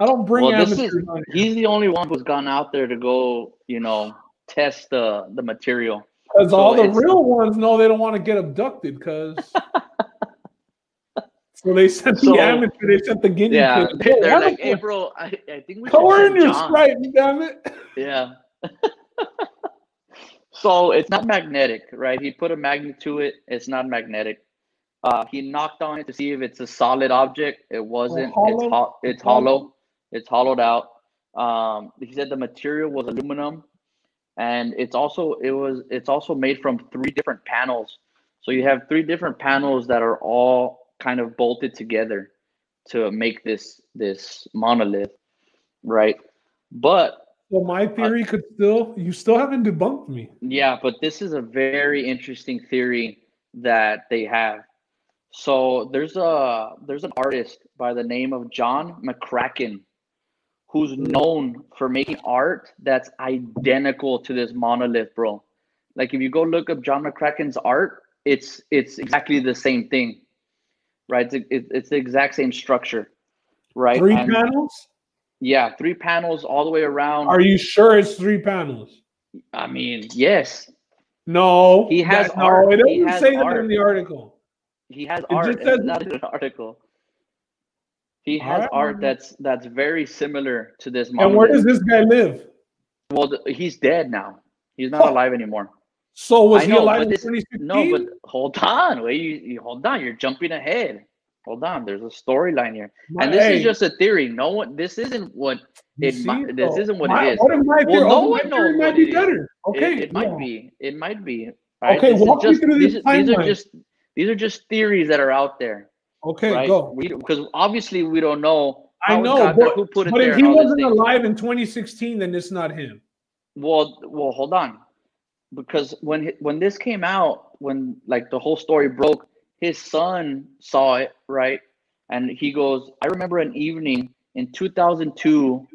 A: I don't bring
B: Well,
A: amateurs
B: is he's the only one who's gone out there to go, you know, test the the material.
A: Because
B: so
A: all the real ones know they don't want to get abducted. Because <laughs> so they sent
B: So-
A: the amateur. They sent the guinea
B: Yeah,
A: pig.
B: they're,
A: Hey,
B: like, hey, bro, I, I think we
A: Color in your
B: John."
A: stripe, damn it.
B: Yeah. <laughs> so it's not magnetic, right? He put a magnet to it. It's not magnetic. Uh, he knocked on it to see if it's a solid object. It wasn't. it's
A: hollow?
B: ho- It's
A: Hollow?
B: hollow. It's hollowed out. Um, he said the material was aluminum, and it's also it was it's also made from three different panels. So you have three different panels that are all kind of bolted together to make this this monolith, right? But
A: So my uh, theory could still. You still haven't debunked me.
B: Yeah, but this is a very interesting theory that they have. So there's a there's an artist by the name of John McCracken who's known for making art that's identical to this monolith, bro. Like if you go look up John McCracken's art, it's it's exactly the same thing, right? It's, it- it's the exact same structure, right?
A: Three
B: And-
A: panels.
B: yeah, three panels all the way around.
A: Are you sure it's three panels?
B: I mean, yes,
A: No,
B: He has
A: that-
B: art.
A: No, it doesn't say that in the article.
B: he has
A: It
B: art.
A: just says-
B: not in an article. He has
A: Alright,
B: art that's that's very similar to this
A: And where does this guy live?
B: well, he's dead now. He's not
A: Oh.
B: alive anymore.
A: So was
B: I
A: he
B: know,
A: alive in
B: this-
A: 2016?
B: No, but hold on. Wait, you, you hold on. You're jumping ahead. Hold on. There's a storyline here, and this is just a theory. No one. This isn't what
A: you
B: it
A: see,
B: this isn't what
A: my-
B: it is.
A: What my theory,
B: no one knows
A: might be
B: it is.
A: better. Okay,
B: it, it might be. It might be. All
A: Okay, walk me through
B: these, these are just these are just theories that are out there.
A: Okay,
B: right?
A: go.
B: Because obviously we don't know
A: I know, but,
B: who put it
A: but
B: there
A: if he wasn't alive in 2016, then it's not him.
B: Well, well, hold on, because when when this came out, when like the whole story broke, his son saw it, right? And he goes, I remember an evening in 2002,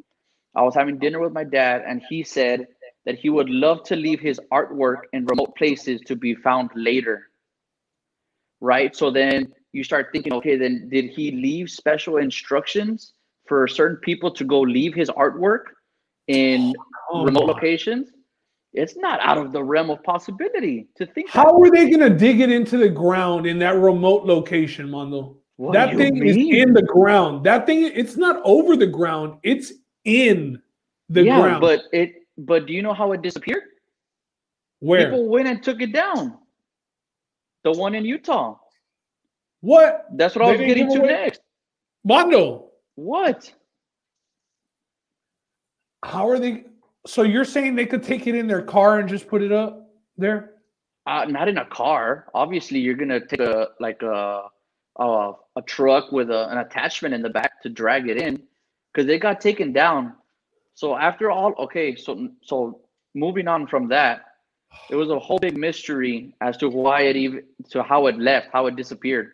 B: I was having dinner with my dad, and he said that he would love to leave his artwork in remote places to be found later. Right? So then you start thinking, okay, then did he leave special instructions for certain people to go leave his artwork in
A: Come
B: remote locations? It's not out of the realm of possibility to think.
A: How are they going to dig it into the ground in that remote location, Mondo?
B: What
A: that thing is in the ground. That thing, it's not over the ground. It's in the
B: yeah,
A: ground.
B: but it but do you know how it disappeared?
A: Where?
B: People went and took it down. The one in Utah.
A: what?
B: That's what I was getting to
A: away-
B: next.
A: Mondo,
B: What?
A: how are they? So you're saying they could take it in their car and just put it up there?
B: Uh, not in a car. Obviously, you're gonna take a like a a, a truck with a, an attachment in the back to drag it in, because they got taken down. So after all, okay, so so moving on from that, it was a whole big mystery as to why it even to how it left, how it disappeared,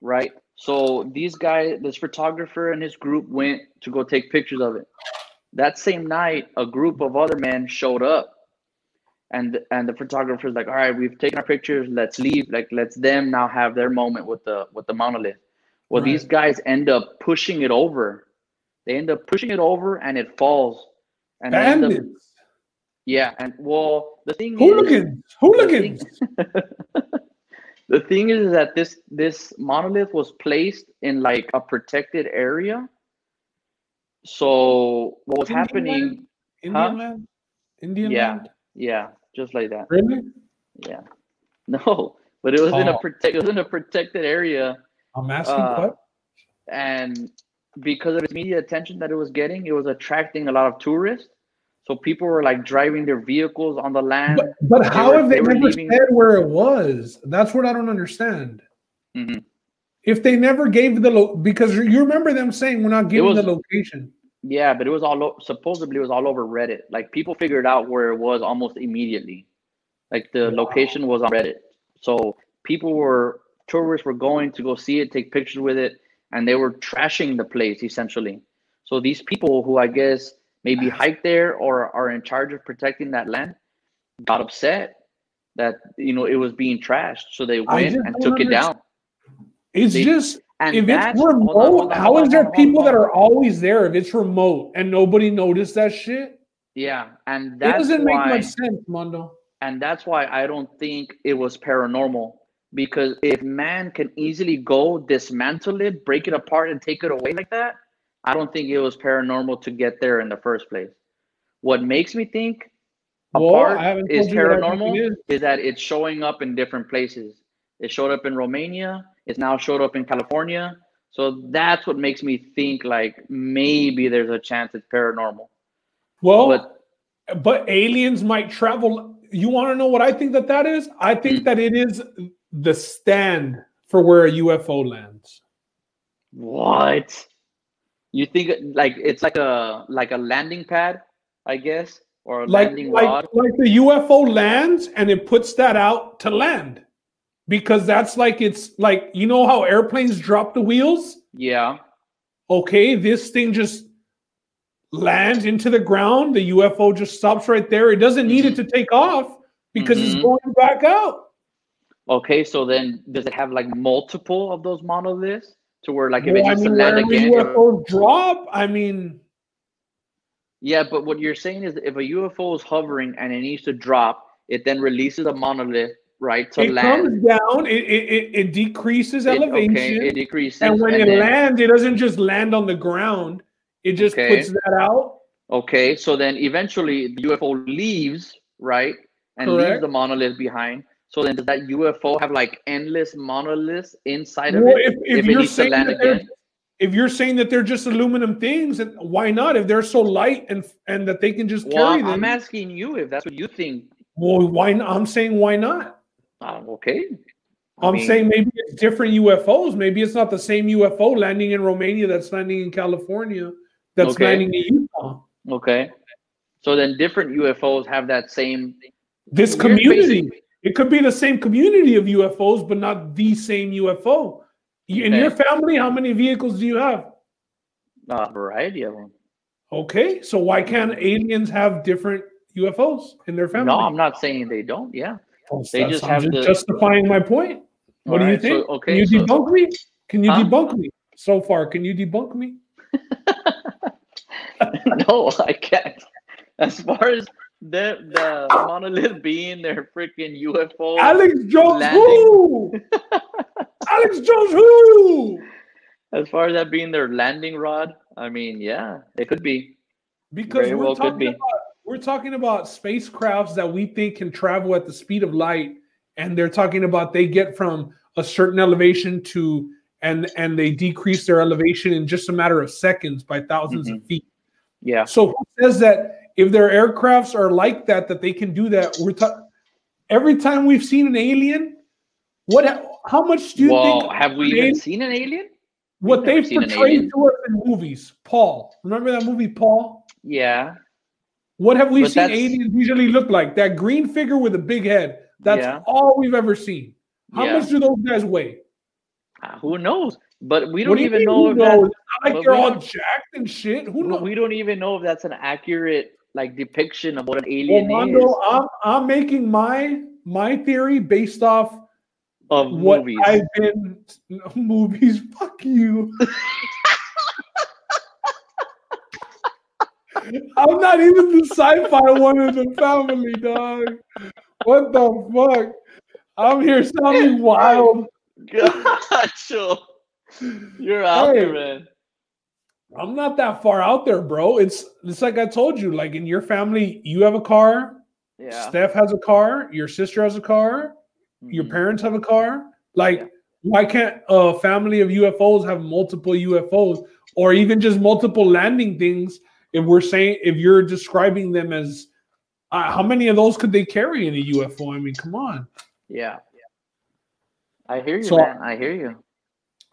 B: right? So these guys, this photographer and his group went to go take pictures of it. That same night, a group of other men showed up. And and the photographer's like all right we've taken our pictures. Let's leave. Like let's them now have their moment with the with the monolith. Well these guys end up pushing it over. They end up pushing it over and it falls. And end up,
A: Bandits.
B: yeah and well the thing is
A: Hooligans. Hooligans. <laughs>
B: the thing is that this this monolith was placed in like a protected area so what was
A: Indian
B: happening
A: land? Indian
B: Huh?
A: land? Indian
B: Yeah.
A: land?
B: yeah just like that
A: Really?
B: Yeah. <laughs> No, but it was in a
A: Oh.
B: protect it was in a protected area
A: I'm asking
B: Uh,
A: what?
B: and because of its media attention that it was getting, it was attracting a lot of tourists. So people were like driving their vehicles on the land.
A: But, but
B: they
A: how
B: were-
A: have they,
B: they
A: never said where it was? That's what I don't understand.
B: Mhm.
A: If they never gave the lo- because you remember them saying we're not giving
B: was-
A: the location.
B: Yeah, but it was all o- supposedly it was all over Reddit. Like people figured out where it was almost immediately. Like the
A: Wow.
B: location was on Reddit. So people were tourists were going to go see it, take pictures with it, and they were trashing the place essentially. So these people who I guess maybe hike there or are in charge of protecting that land got upset that you know it was being trashed. So they went and took it down.
A: It's
B: They-
A: just
B: And
A: if it's
B: hold on,
A: remote,
B: hold on,
A: how
B: hold
A: is there
B: on,
A: people that are always there if it's remote and nobody noticed that shit?
B: Yeah, and
A: It
B: that's
A: doesn't
B: why
A: make much sense, Mondo.
B: and that's why I don't think it was paranormal because if man can easily go dismantle it, break it apart, and take it away like that, I don't think it was paranormal to get there in the first place. What makes me think a
A: Well,
B: part
A: I haven't
B: is
A: told you what I think
B: paranormal
A: it is.
B: is that it's showing up in different places. It showed up in Romania. It's now showed up in California. So that's what makes me think like maybe there's a chance it's paranormal.
A: Well,
B: But
A: but aliens might travel. You want to know what I think that that is? I think
B: Mm.
A: that it is the stand for where a UFO lands.
B: What? You think like it's like a like a landing pad, I guess, or a
A: Like,
B: landing
A: like,
B: rod?
A: like the UFO lands and it puts that out to land because that's like it's like you know how airplanes drop the wheels.
B: Yeah.
A: Okay, this thing just lands into the ground. The UFO just stops right there. It doesn't need it to take off because it's
B: Mhm.
A: going back out.
B: Okay, so then does it have like multiple of those monoliths to where like if
A: Well,
B: it
A: I
B: needs to
A: mean,
B: land again? it-
A: UFOs drop, I mean,
B: Yeah, but what you're saying is if a UFO is hovering and it needs to drop, it then releases a monolith, right, to
A: it
B: land.
A: comes down, it, it, it, decreases
B: It-
A: elevation.
B: okay, it decreases.
A: and when it
B: then-
A: lands, it doesn't just land on the ground, it just
B: Okay.
A: puts that out.
B: Okay, so then eventually the UFO leaves, right, and leaves the monolith behind. So then does that UFO have like endless monoliths inside of it?
A: if, if,
B: if
A: you're saying
B: land
A: that if you're saying that they're just aluminum things, then why not? If they're so light and and that they can just
B: Well,
A: carry them,
B: I'm asking you if that's what you think.
A: well, why not? I'm saying why not?
B: Uh, okay,
A: I'm
B: mean-
A: saying maybe it's different UFOs. Maybe it's not the same UFO landing in Romania that's landing in California, that's
B: Okay.
A: landing in Utah.
B: Okay. So then different UFOs have that same
A: This community, it could be the same community of UFOs, but not the same UFO. In
B: Okay.
A: your family, how many vehicles do you have?
B: A variety of them.
A: Okay, so why can't aliens have different UFOs in their family?
B: No, I'm not saying they don't. Yeah. They just have the-
A: justifying my point. What do you
B: Alright, so-
A: think?
B: okay.
A: Can you
B: so-
A: debunk me? Can you
B: Huh?
A: debunk me so far? Can you debunk me? <laughs>
B: no, I can't. As far as the the monolith being their freaking UFO,
A: Alex Jones,
B: landing.
A: who? <laughs> Alex Jones, who?
B: as far as that being their landing rod, I mean, yeah, it could be.
A: Because
B: Very
A: we're
B: well could
A: talking
B: be.
A: about we're talking about spacecrafts that we think can travel at the speed of light, and they're talking about they get from a certain elevation to and and they decrease their elevation in just a matter of seconds by 1000s
B: Mm-hmm.
A: of feet.
B: Yeah.
A: So who says that if their aircrafts are like that, that they can do that? We're ta- every time we've seen an alien, what? How much do you
B: well,
A: think?
B: have we even
A: alien-
B: seen an alien?
A: what they've portrayed to us in movies? Paul, remember that movie, Paul?
B: Yeah.
A: What have we
B: But
A: seen aliens usually look like? That green figure with a big head. That's
B: Yeah.
A: all we've ever seen. How
B: Yeah.
A: much do those guys weigh?
B: Uh, Who knows? But we don't
A: do
B: even
A: mean,
B: know if that,
A: knows? It's like they're all jacked and shit. Who knows?
B: we don't even know if that's an accurate like depiction of what an
A: Well,
B: alien
A: Mondo,
B: is
A: I'm I'm making my my theory based off
B: of
A: what
B: movies.
A: I've been <laughs> movies. Fuck you. <laughs> I'm not even the sci-fi one in the family, dog. What the fuck? I'm here sounding <laughs> wild.
B: Gotcha. You're out
A: Hey.
B: there, man.
A: I'm not that far out there, bro. It's it's like I told you. Like in your family, you have a car.
B: Yeah.
A: Steph has a car. Your sister has a car. Your
B: Mhm.
A: parents have a car. Like,
B: Yeah.
A: why can't a family of UFOs have multiple UFOs or even just multiple landing things? If we're saying, if you're describing them as, uh, how many of those could they carry in a UFO? I mean, come on.
B: Yeah. I hear you,
A: So-
B: man. I hear you.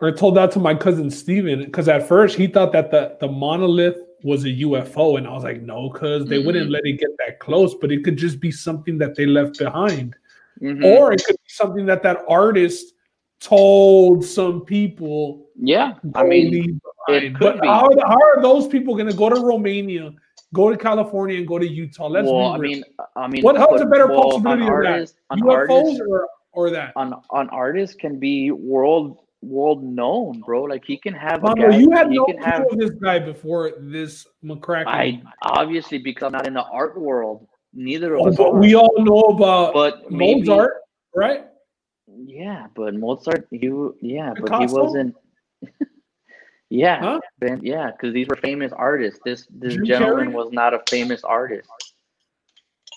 A: I told that to my cousin Steven because at first he thought that the, the monolith was a UFO. And I was like, no, because they wouldn't
B: Mhm.
A: let it get that close, but it could just be something that they left behind.
B: Mhm.
A: Or it could be something that that artist told some people
B: yeah. I mean,
A: leave behind.
B: could
A: but
B: be.
A: How, are, how are those people going to go to Romania, go to California, and go to Utah? Let's
B: well, I
A: be real.
B: mean, I mean,
A: What- how's a better
B: well,
A: possibility
B: an
A: of that?
B: an
A: UFOs
B: artist,
A: or, or that?
B: an, an artist can be world world known, bro. Like he can have a guy,
A: you had no
B: can
A: clue
B: have.
A: this guy before this McCracken.
B: I obviously because I'm not in the art world. Neither of
A: Oh,
B: us
A: but
B: are.
A: we all know about
B: but maybe,
A: Mozart, right?
B: Yeah, but Mozart, you w- yeah, but he wasn't. Yeah,
A: Huh?
B: Yeah, because these were famous artists. This this
A: Jim
B: gentleman
A: Carrey?
B: was not a famous artist,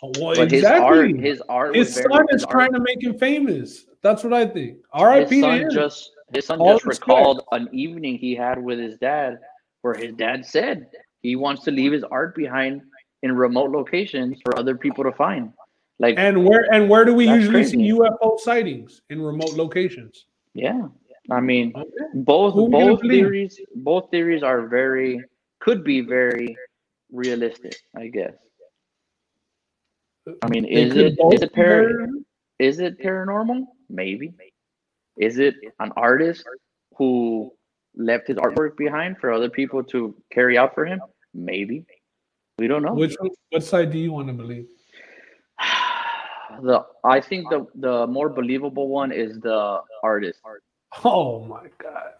B: oh,
A: Well,
B: but his art, his art,
A: His son is
B: art-
A: trying to make him famous. That's what I think. R.I.P.
B: his son just his son
A: All
B: just
A: respect.
B: recalled an evening he had with his dad where his dad said he wants to leave his art behind in remote locations for other people to find like
A: And where and where do we usually see. UFO sightings in remote locations?
B: yeah i mean
A: Okay.
B: both
A: Who
B: both theories both theories are very could be very realistic i guess. I mean is
A: it is
B: it
A: both
B: is it
A: be
B: par- is it paranormal? Maybe. Is it an artist who left his artwork behind for other people to carry out for him? Maybe. We don't know.
A: Which one- what side do you want to believe? <sighs>
B: the i think the the more believable one is the artist
A: Oh my god!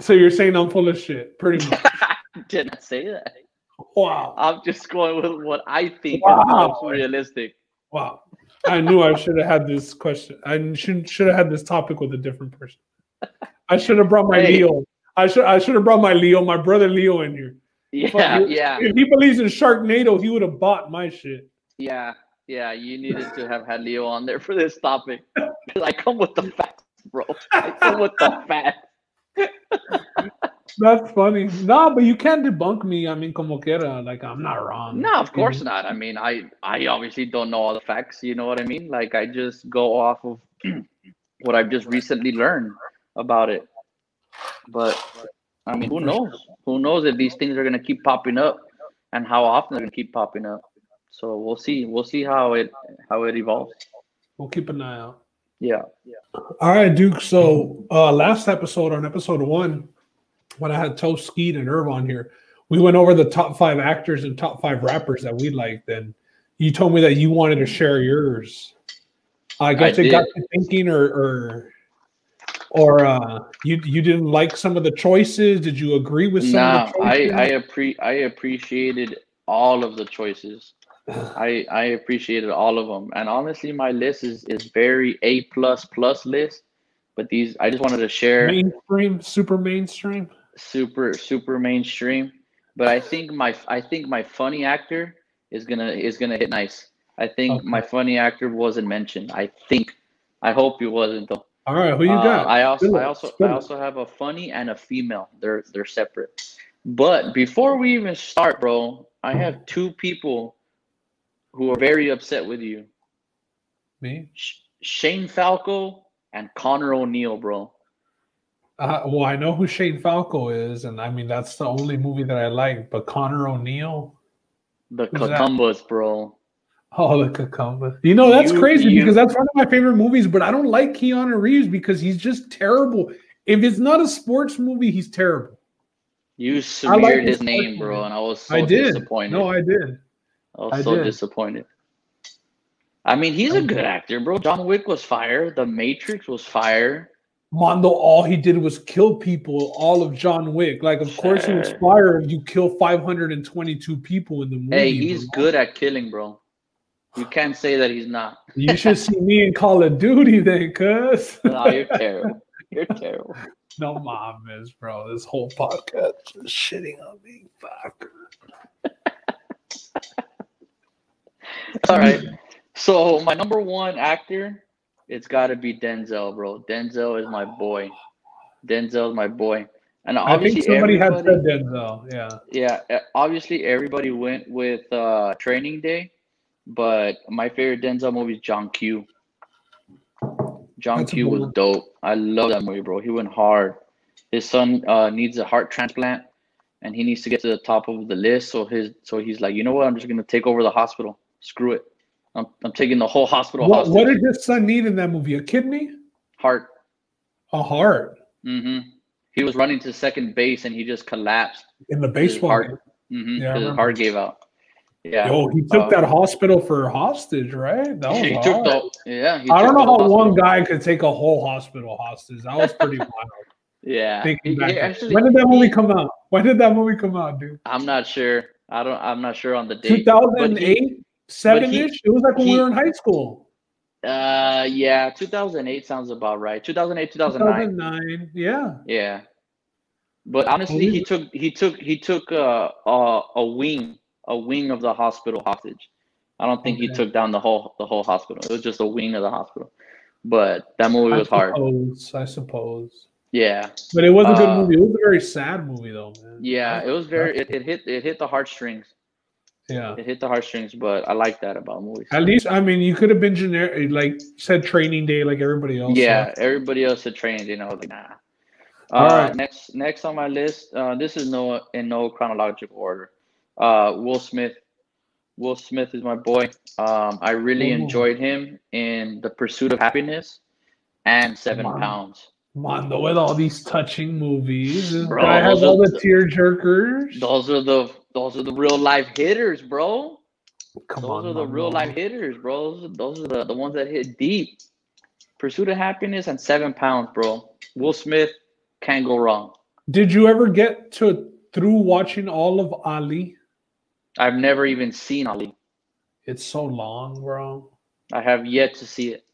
A: So you're saying I'm full of shit, pretty <laughs> much.
B: didn't say that
A: wow,
B: I'm just going with what I think is
A: Wow.
B: most realistic.
A: wow! I knew I should have had this question. I should should have had this topic with a different person. I should have brought my
B: Hey.
A: Leo. I should I should have brought my Leo, my brother Leo, in here.
B: Yeah,
A: Fuck,
B: yeah,
A: If he believes in Sharknado, he would have bought my shit.
B: yeah, yeah. You needed to have had Leo on there for this topic. <laughs> I come with the facts, <laughs> come with the <laughs> facts.
A: That's funny. No, but you can't debunk me. I mean, como quiera. Like I'm not wrong.
B: No, of course not. I mean, I I obviously don't know all the facts. You know what I mean? Like I just go off of <clears throat> what I've just recently learned about it. But I mean, who knows? Who knows if these things are gonna keep popping up, and how often they're gonna keep popping up. So we'll see. We'll see how it how it evolves.
A: We'll keep an eye out.
B: Yeah.
A: All right, Duke. So uh last episode on episode one, when I had Toast Skeet and Irv on here, we went over the top five actors and top five rappers that we liked. And you told me that you wanted to share yours. I guess
B: I
A: it got
B: did.
A: you thinking, or or or uh, you you didn't like some of the choices. Did you agree with some
B: Nah,
A: of the
B: I? I appre I appreciated all of the choices. I I appreciated all of them, and honestly, my list is is very A plus plus list. But these, I just wanted to share
A: mainstream, super mainstream.
B: super super mainstream. But I think my I think my funny actor is gonna is gonna hit nice. I think
A: Okay.
B: my funny actor wasn't mentioned. I think. I hope it wasn't though.
A: All right, who you
B: Uh,
A: got?
B: I also I also I also have a funny and a female. They're they're separate. But before we even start, bro, I have two people who are very upset with you.
A: me.
B: Sh- Shane Falco and Conor O'Neill, bro.
A: Uh, well, I know who Shane Falco is, and I mean that's the only movie that I like. But Connor O'Neill,
B: The
A: Who's
B: bro.
A: oh the cucumber. You know that's
B: You-
A: crazy
B: you-
A: because that's one of my favorite movies. But I don't like Keanu Reeves because he's just terrible. If it's not a sports movie, he's terrible.
B: You
A: like
B: smeared
A: this
B: his name,
A: person.
B: bro, and I was so
A: I did.
B: disappointed.
A: No, I did.
B: I was
A: I
B: so
A: did.
B: disappointed. I mean, he's a good actor, bro. John Wick was fire. The Matrix was fire.
A: Mondo, all he did was kill people. All of John Wick, like of course he was
B: Sure.
A: fire if you kill 522 people in the movie.
B: Hey, he's
A: bro.
B: good at killing, bro. You can't say that he's not.
A: You should see me in Call of Duty then, cuz. <laughs>
B: No, you're terrible. You're terrible.
A: No mom is, bro. This whole podcast is shitting on me. Fuck.
B: All right. So my number one actor, it's got to be Denzel, bro. Denzel is my boy. Denzel is my boy. And
A: I think
B: obviously,
A: somebody had said Denzel. Yeah.
B: yeah, uh, obviously everybody went with uh, Training Day, but my favorite Denzel movie is John Q. John
A: That's
B: Q was
A: one.
B: dope. I love that movie, bro. He went hard. His son uh, needs a heart transplant, and he needs to get to the top of the list. So his, so he's like, you know what? I'm just gonna take over the hospital. Screw it. I'm, I'm taking the whole hospital.
A: What, what did his son need in that movie? A kidney?
B: heart?
A: A heart
B: Mm-hmm. He was running to second base and he just collapsed.
A: in the baseball
B: heart,
A: game.
B: hmm
A: Yeah,
B: his heart gave out. Yeah.
A: Yo, he took
B: Uh,
A: that hospital for hostage, right? That <laughs> was
B: he
A: hard.
B: took the yeah. He
A: I don't know how one guy could take a whole hospital hostage. That was pretty <laughs> wild.
B: Yeah.
A: Thinking
B: He- he actually-
A: when did that movie come out? When did that movie come out, dude?
B: I'm not sure. I don't. I'm not sure on the date.
A: 2008, seven
B: he-
A: ish. It was like when we were in high school.
B: Uh, yeah. 2008 sounds about right. 2008, 2009.
A: 2009. Yeah.
B: Yeah. But honestly, he took he took he took uh, a a wing a wing of the hospital hostage. I don't think he took down the whole the whole hospital. It was just a wing of the hospital. But that movie
A: I
B: was hard.
A: I suppose.
B: Yeah,
A: But it was a good
B: Uh,
A: movie. It was a very sad movie, though, man.
B: yeah. It was very it, it hit it hit the heartstrings.
A: Yeah.
B: It hit the heartstrings. But I like that about movies.
A: At least, I mean, you could have been generic, like said training day, like everybody else.
B: Yeah, everybody else had trained, you know, like nah.
A: All
B: Uh,
A: right.
B: Next, next on my list, uh, this is no in no chronological order. Uh, Will Smith. Will Smith is my boy. Um, I really
A: Ooh.
B: enjoyed him in The Pursuit of Happiness and Seven
A: Wow.
B: Pounds.
A: Mondo with all these touching movies. This
B: Bro,
A: guy has
B: those
A: all
B: are-
A: the tear jerkers.
B: Those are the those are the real life hitters, bro.
A: Come
B: those
A: on,
B: are the real life hitters, bro. Those are, those are the, the ones that hit deep. Pursuit of Happiness and Seven Pounds, bro. Will Smith can't go wrong.
A: Did you ever get to through watching all of Ali?
B: I've never even seen Ali.
A: It's so long, bro.
B: I have yet to see it.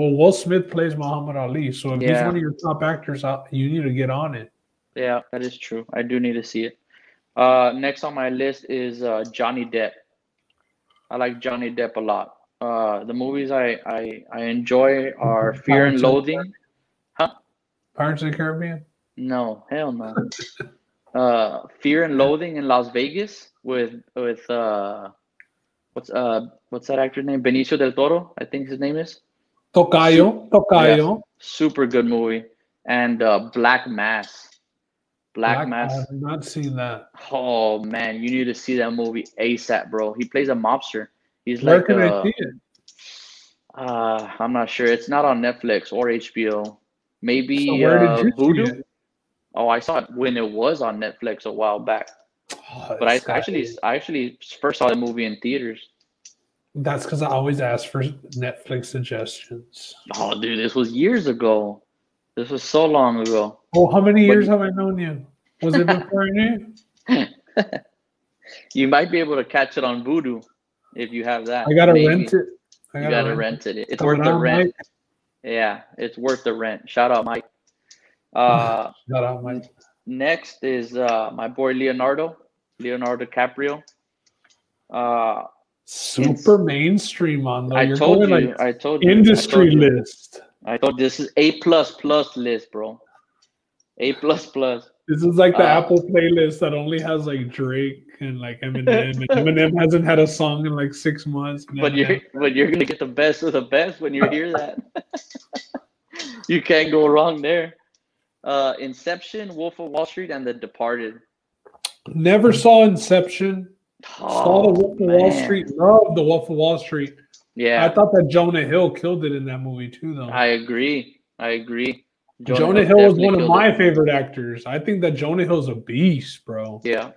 A: Well, Will Smith plays Muhammad Ali, so if he's one of your top actors, uh, you need to get on it.
B: Yeah, that is true. I do need to see it. Uh, next on my list is uh, Johnny Depp. I like Johnny Depp a lot. Uh, the movies I, I, I enjoy are Fear and
A: Pirates of the
B: Loathing.
A: Pirates of the Caribbean.
B: No, hell no. <laughs> uh, Fear and Loathing in Las Vegas with with uh, what's uh what's that actor's name? Benicio del Toro, I think his name is.
A: Tocayo, Tocayo.
B: Super good movie. And uh, Black Mass. Black,
A: Black- I
B: Mass.
A: have not seen that.
B: Oh man, you need to see that movie ASAP, bro. He plays a mobster. He's
A: Where
B: like
A: can
B: uh,
A: I see it?
B: uh I'm not sure. It's not on Netflix or HBO. Maybe
A: So where
B: uh,
A: did you
B: Vudu.
A: see it?
B: Oh, I saw it when it was on Netflix a while back.
A: Oh,
B: But I actually I actually first saw the movie in theaters.
A: That's because I always ask for Netflix suggestions.
B: Oh dude, this was years ago. This was so long ago.
A: Oh, how many years have I known you? Was it before I knew? you? <laughs>
B: You might be able to catch it on Vudu if you have that.
A: I gotta
B: Maybe.
A: rent it. I
B: You gotta rent it. It's worth the rent.
A: Mike.
B: Yeah, it's worth the rent. Shout out, Mike. Uh, <sighs>
A: Shout out, Mike.
B: next is uh, my boy Leonardo, Leonardo DiCaprio. Uh,
A: Super mainstream on though.
B: I
A: You're
B: told
A: going
B: you,
A: like
B: I told you,
A: industry
B: I told you.
A: list.
B: I thought this is A plus plus list, bro. A plus plus.
A: This is like the
B: Uh,
A: Apple playlist that only has like Drake and like Eminem, and <laughs> Eminem hasn't had a song in like six months.
B: But you're but you're gonna get the best of the best when you hear that. <laughs> you can't go wrong there. Uh, Inception, Wolf of Wall Street, and The Departed.
A: never saw Inception. Saw the
B: Oh,
A: Wolf of Wall.
B: Oh,
A: Street. Loved the Wolf of Wall Street.
B: Yeah,
A: I thought that Jonah Hill killed it in that movie too, though.
B: I agree. I agree.
A: Jonah, Hill is one of my
B: it.
A: favorite actors. I think that Jonah Hill's a beast, bro.
B: Yeah,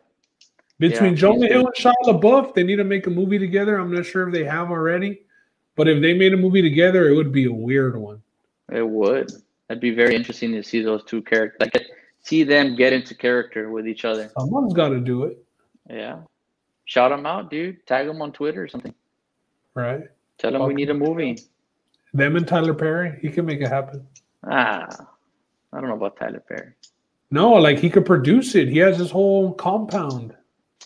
A: Between
B: Yeah,
A: Jonah Hill and Shia LaBeouf, they need to make a movie together. I'm not sure if they have already, but if they made a movie together, it would be a weird one.
B: it would. That'd be very interesting to see those two characters, like see them get into character with each other.
A: Someone's got to do it,
B: Yeah, shout them out, dude. Tag them on Twitter or something.
A: right?
B: Tell them we need a movie.
A: Them and Tyler Perry, he can make it happen.
B: Ah, I don't know about Tyler Perry.
A: No, like he could produce it. He has his whole compound.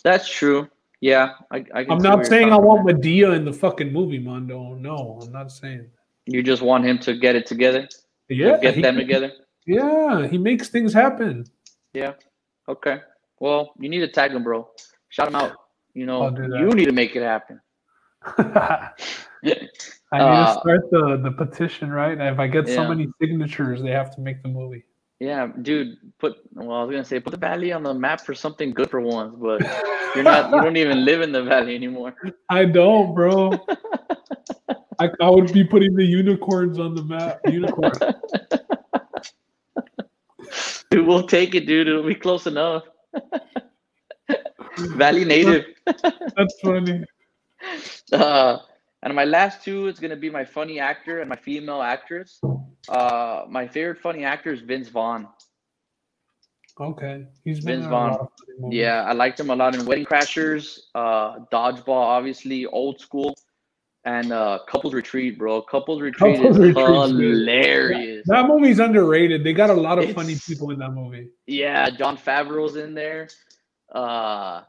B: That's true. Yeah, I. I
A: I'm not saying I want. Madea in the fucking movie, Mondo. No, I'm not saying.
B: You just want him to get it together.
A: Yeah,
B: get
A: he
B: them together.
A: Yeah, he makes things happen. Yeah.
B: Okay. Well, you need to tag him, bro. Shout him out. You know,
A: I'll do that.
B: you need to make it happen. <laughs> <laughs>
A: I need
B: Uh,
A: to start the, the petition, right? If I get so many signatures, they have to make the movie.
B: Yeah, dude. Put. Well, I was gonna say put the valley on the map for something good for once, but <laughs> you're not. You don't even live in the valley anymore.
A: I don't, bro. I, I would be putting the unicorns on the map. Unicorn.
B: Dude, we'll take it, dude. It'll be close enough. Valley native. <laughs>
A: That's funny.
B: Uh, and my last two is gonna be my funny actor and my female actress. Uh, my favorite funny actor is Vince Vaughn.
A: Okay. He's been
B: Vince Vaughn.
A: lot of funny movies.
B: Yeah, I liked him a lot in Wedding Crashers, uh, Dodgeball, obviously, Old School, and uh, Couples Retreat, bro. Couples Retreat
A: Couples
B: is
A: Retreat's good.
B: hilarious.
A: That movie's underrated. They got a lot of funny people in that movie.
B: Yeah, Jon Favreau's in there. Uh,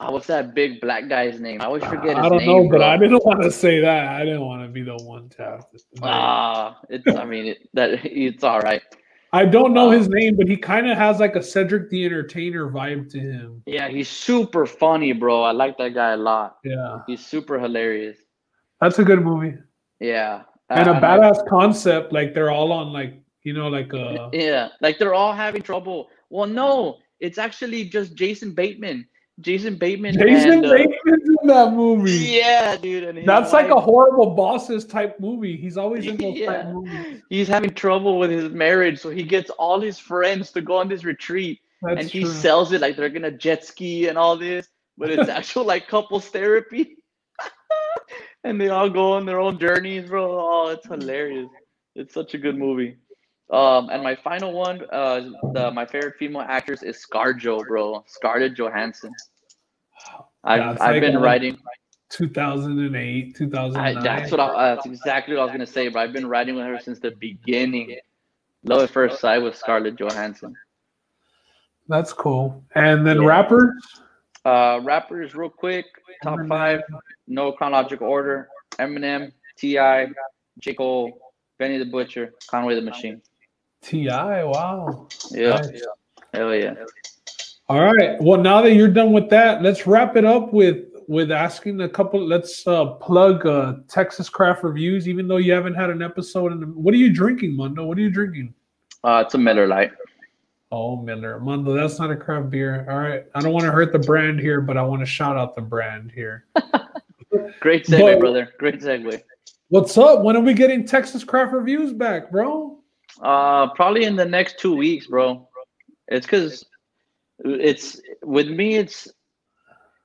B: oh, what's that big black guy's name? I always forget his
A: I don't
B: name.
A: know, but
B: bro.
A: I didn't <laughs> want to say that. I didn't want to be the one to.
B: Ah, it's. I mean, it, that <laughs> it's all right.
A: I don't know
B: uh,
A: his name, but he kind of has like a Cedric the Entertainer vibe to him.
B: Yeah, he's super funny, bro. I like that guy a lot.
A: Yeah,
B: He's super hilarious.
A: that's a good movie
B: Yeah,
A: and a
B: Uh, I-
A: badass concept. Like they're all on like you know like uh
B: Yeah, like they're all having trouble. Well, no, it's actually just Jason Bateman. Jason Bateman.
A: Jason
B: and, uh,
A: in that movie.
B: Yeah, dude. And
A: That's like a horrible bosses type movie. He's always in those <laughs> type movies.
B: He's having trouble with his marriage, so he gets all his friends to go on this retreat,
A: That's
B: and he
A: true.
B: sells it like they're gonna jet ski and all this, but it's <laughs> actual like couples therapy. <laughs> and they all go on their own journeys, bro. Oh, it's hilarious. It's such a good movie. Um, and my final one, uh, the my favorite female actress is ScarJo, bro. Scarlett Johansson. I've
A: Yeah,
B: I've been writing.
A: 2008,
B: I, that's what I, that's exactly what I was gonna say, but I've been writing with her since the beginning. Love at first sight with Scarlett Johansson.
A: That's cool. And then
B: Yeah.
A: rappers.
B: Uh, rappers, real quick, top five, no chronological order: Eminem, T.I., J Cole, Benny the Butcher, Conway the Machine.
A: Ti. Wow.
B: Yeah,
A: Nice.
B: hell yeah.
A: All right. Well, now that you're done with that, let's wrap it up with with asking a couple. Let's uh, plug uh, Texas Craft Reviews, even though you haven't had an episode. In the, what are you drinking, Mondo? What are you drinking?
B: Uh, it's a Miller Lite.
A: Oh, Miller, Mondo. That's not a craft beer. All right, I don't want to hurt the brand here, but I want to shout out the brand here. <laughs>
B: Great segue, but, brother. Great segue.
A: What's up? When are we getting Texas Craft Reviews back, bro?
B: Uh, probably in the next two weeks, bro. It's because it's with me. It's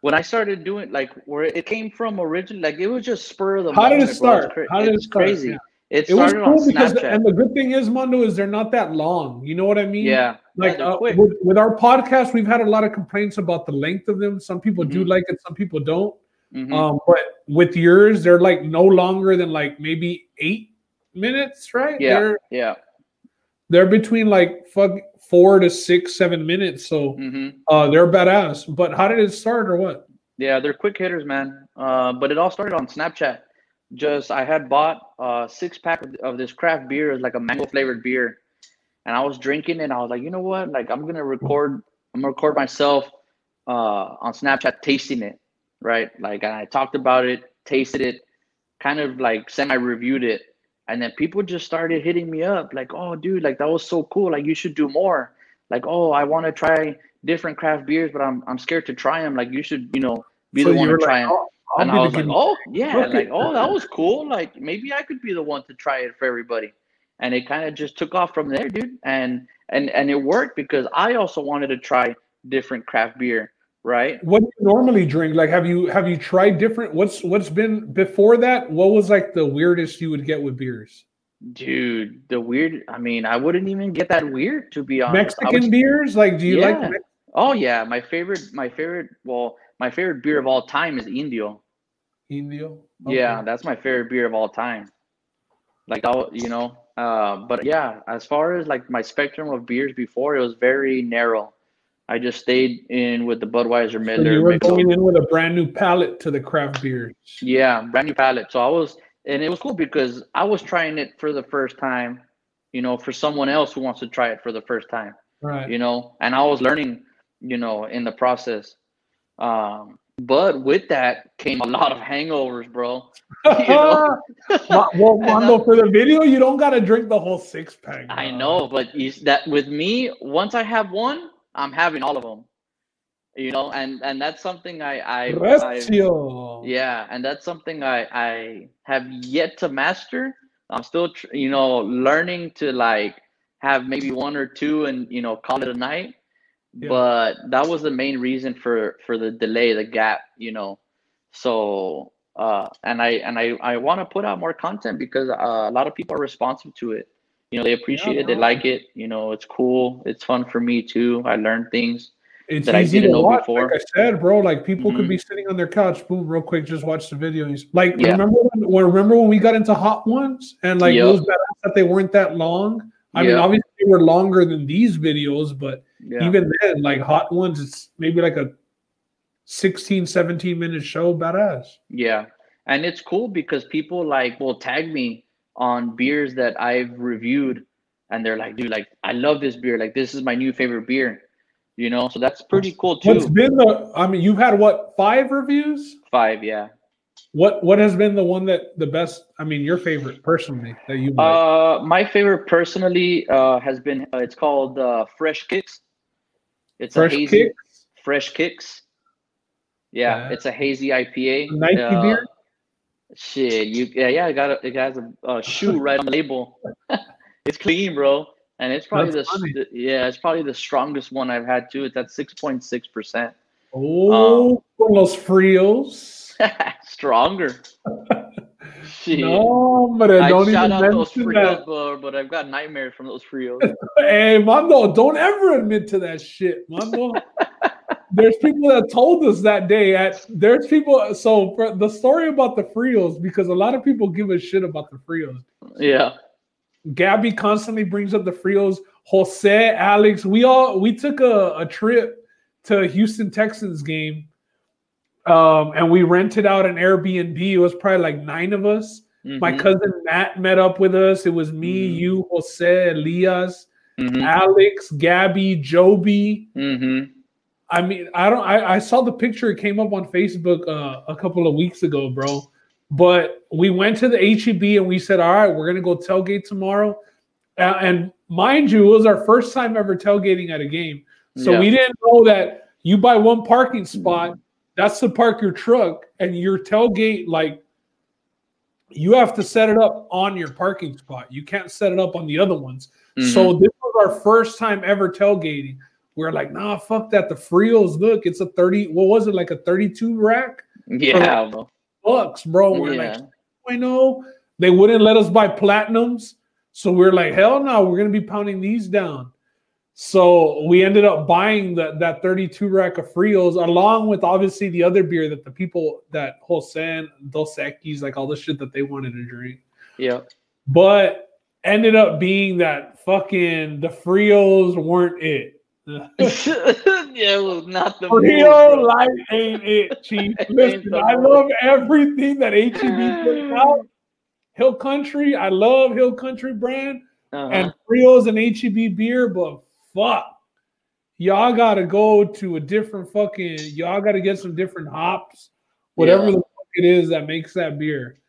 B: when I started doing like where it came from originally. Like it was just spur of the.
A: How
B: moment,
A: did it start?
B: Bro.
A: How did it start?
B: Crazy.
A: Yeah.
B: It
A: It was cool
B: on
A: because,
B: Snapchat.
A: and the good thing is, Mondo, is they're not that long. You know what I mean?
B: yeah,
A: Like
B: they're
A: uh, with, with our podcast, we've had a lot of complaints about the length of them. Some people do
B: Mhm.
A: like it, some people don't.
B: Mhm.
A: Um, but with yours, they're like no longer than like maybe eight minutes, right?
B: Yeah.
A: They're
B: yeah.
A: They're between like fuck four to six, seven minutes. So
B: hmm
A: uh they're badass. But how did it start or what?
B: Yeah, they're quick hitters, man. Uh, but it all started on Snapchat. Just I had bought a six pack of, this craft beer, it's like a mango flavored beer, and I was drinking it. and I was like, you know what? Like I'm gonna record. I'm gonna record myself uh, on Snapchat tasting it, right? Like and I talked about it, tasted it, kind of like semi reviewed it, and then people just started hitting me up, like, oh, dude, like that was so cool. Like you should do more. Like, oh, I want to try different craft beers, but I'm I'm scared to try them. Like you should, you know, be
A: So
B: the one to try
A: like,
B: them.
A: "I'll- I'll
B: and I was like, oh yeah, like oh that was <laughs> cool. Like maybe I could be the one to try it for everybody. And it kind of just took off from there, dude. And and and it worked because I also wanted to try different craft beer, right?
A: What do you normally drink? Like, have you have you tried different? What's what's been before that? What was like the weirdest you would get with beers?
B: Dude, the weird. I mean, I wouldn't even get that weird to be honest.
A: Mexican
B: would-
A: beers? Like, do you like?
B: Yeah.
A: Mex-
B: Oh yeah, my favorite, my favorite. Well, my favorite beer of all time is Indio.
A: Indio?
B: Yeah, that's my favorite beer of all time. Like I'll, you know, uh, but yeah, as far as like my spectrum of beers before, it was very narrow. I just stayed in with the Budweiser
A: So
B: Miller.
A: you were going in with a brand new palate to the craft beers.
B: Yeah, brand new palette. So I was, and it was cool because I was trying it for the first time, you know, for someone else who wants to try it for the first time,
A: Right.
B: you know, and I was learning, you know, in the process. Um, but with that came a lot of hangovers, bro. <laughs> you know? <laughs>
A: Well, Mondo, for the video, you don't gotta drink the whole six pack.
B: I know, but you, that with me, once I have one, I'm having all of them. You know, and and that's something I I, I yeah, and that's something I I have yet to master. I'm still you know learning to like have maybe one or two and you know call it a night.
A: Yeah.
B: But that was the main reason for for the delay, the gap. You know, so uh, and I and I I want to put out more content because uh, a lot of people are responsive to it. You know, they appreciate it, they like it. You know, it's cool. It's fun for me too. I learned things.
A: It's
B: that I didn't
A: to
B: know
A: watch.
B: before.
A: Like I said, bro, like people could
B: Mhm.
A: be sitting on their couch, boom, real quick, just watch the video. He's- Like
B: Yeah.
A: remember when, remember when we got into hot ones and like
B: Yep.
A: those badass that they weren't that long. I mean, obviously they were longer than these videos, but
B: Yeah.
A: even then, like hot ones, it's maybe like a 16, 17 minute show, badass.
B: Yeah. And it's cool because people like will tag me on beers that I've reviewed and they're like, dude, like I love this beer. Like this is my new favorite beer. You know, so that's pretty cool
A: What's
B: too.
A: been the? I mean, you've had what five reviews?
B: Five, yeah.
A: What what has been the one that the best? I mean, your favorite personally that you?
B: Uh my favorite personally uh has been uh, it's called uh Fresh Kicks. It's
A: Fresh
B: a hazy
A: kick,
B: Fresh Kicks. Yeah,
A: Yeah.
B: it's a hazy IPA.
A: Nike
B: Uh,
A: beer.
B: Shit, you yeah, yeah, I got a, it has a, a shoe right on the label. <laughs> it's clean, bro, and it's probably
A: That's
B: the,
A: funny.
B: yeah, it's probably the strongest one I've had too. It's at six point six percent,
A: Oh, um, los frios. <laughs>
B: stronger. <laughs> Shit.
A: No, but I don't
B: shout
A: even
B: out those
A: mention
B: Frios,
A: that.
B: but, but I've got nightmares from those Frios. <laughs>
A: Hey, Mondo, don't ever admit to that shit, Mondo. there's people that told us that day at there's people so for the story about the frios because a lot of people give a shit about the frios
B: yeah,
A: gabby constantly brings up the frios jose alex we all we took a, a trip to houston texans game um and we rented out an airbnb it was probably like nine of us my
B: Mhm,
A: cousin matt met up with us it was me
B: Mhm.
A: you jose elias
B: mhm,
A: alex gabby joby
B: mhm.
A: I mean, I don't. I, I saw the picture. It came up on Facebook uh, a couple of weeks ago, bro. But we went to the HEB and we said, "All right, we're gonna go tailgate tomorrow." Uh, and mind you, it was our first time ever tailgating at a game, so
B: Yeah.
A: we didn't know that you buy one parking spot. That's to park your truck, and your tailgate like you have to set it up on your parking spot. You can't set it up on the other ones.
B: Mhm.
A: So this was our first time ever tailgating. We are like, nah, fuck that. The Frios, look, it's a 30, what was it, like a 32 rack?
B: yeah, bro.
A: Bucks, bro. We're
B: yeah.
A: like, I know. They wouldn't let us buy platinums. So we're like, hell no, we're gonna be pounding these down. So we ended up buying that that 32 rack of Frios along with obviously the other beer that the people that Hosen, Dos Equis, like all the shit that they wanted to drink
B: yeah.
A: but ended up being that fucking the Frios weren't it. <laughs>
B: yeah, was not the
A: Frio
B: move,
A: life ain't it, Chief. <laughs> Listen, I love everything that HEB puts <sighs> out. Hill Country, I love Hill Country brand
B: Uh-huh.
A: and Frios and HEB beer, but fuck. Y'all gotta go to a different fucking, y'all gotta get some different hops, whatever
B: Yeah.
A: the fuck it is that makes that beer.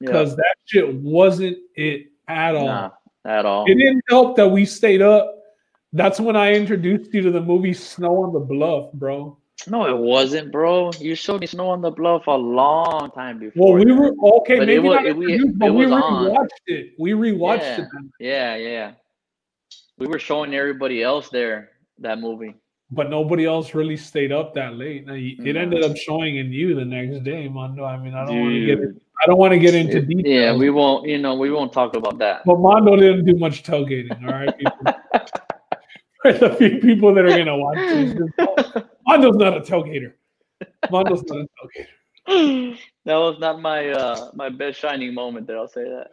B: yeah.
A: Because that shit wasn't it at all.
B: Nah, at all.
A: It didn't help that we stayed up. That's when I introduced you to the movie Snow on the Bluff, bro.
B: No, it wasn't, bro. You showed me Snow on the Bluff a long time before.
A: Well, we were okay,
B: But it
A: maybe
B: was-
A: not
B: it- we-
A: but
B: it
A: we
B: was on.
A: rewatched it. We rewatched
B: Yeah.
A: it.
B: Yeah, yeah. We were showing everybody else there that movie.
A: but nobody else really stayed up that late. Now, It
B: No.
A: ended up showing in you the next day, Mondo. I mean, I don't want to get
B: Dude.
A: I don't want to get into
B: Yeah,
A: details.
B: Yeah, we won't. You know, we won't talk about that.
A: but Mondo didn't do much tailgating. All right, people. For <laughs> <laughs> the few people that are gonna watch this, Mondo's not a tailgater. Mondo's not a tailgater.
B: that was not my uh my best shining moment. There, I'll say that.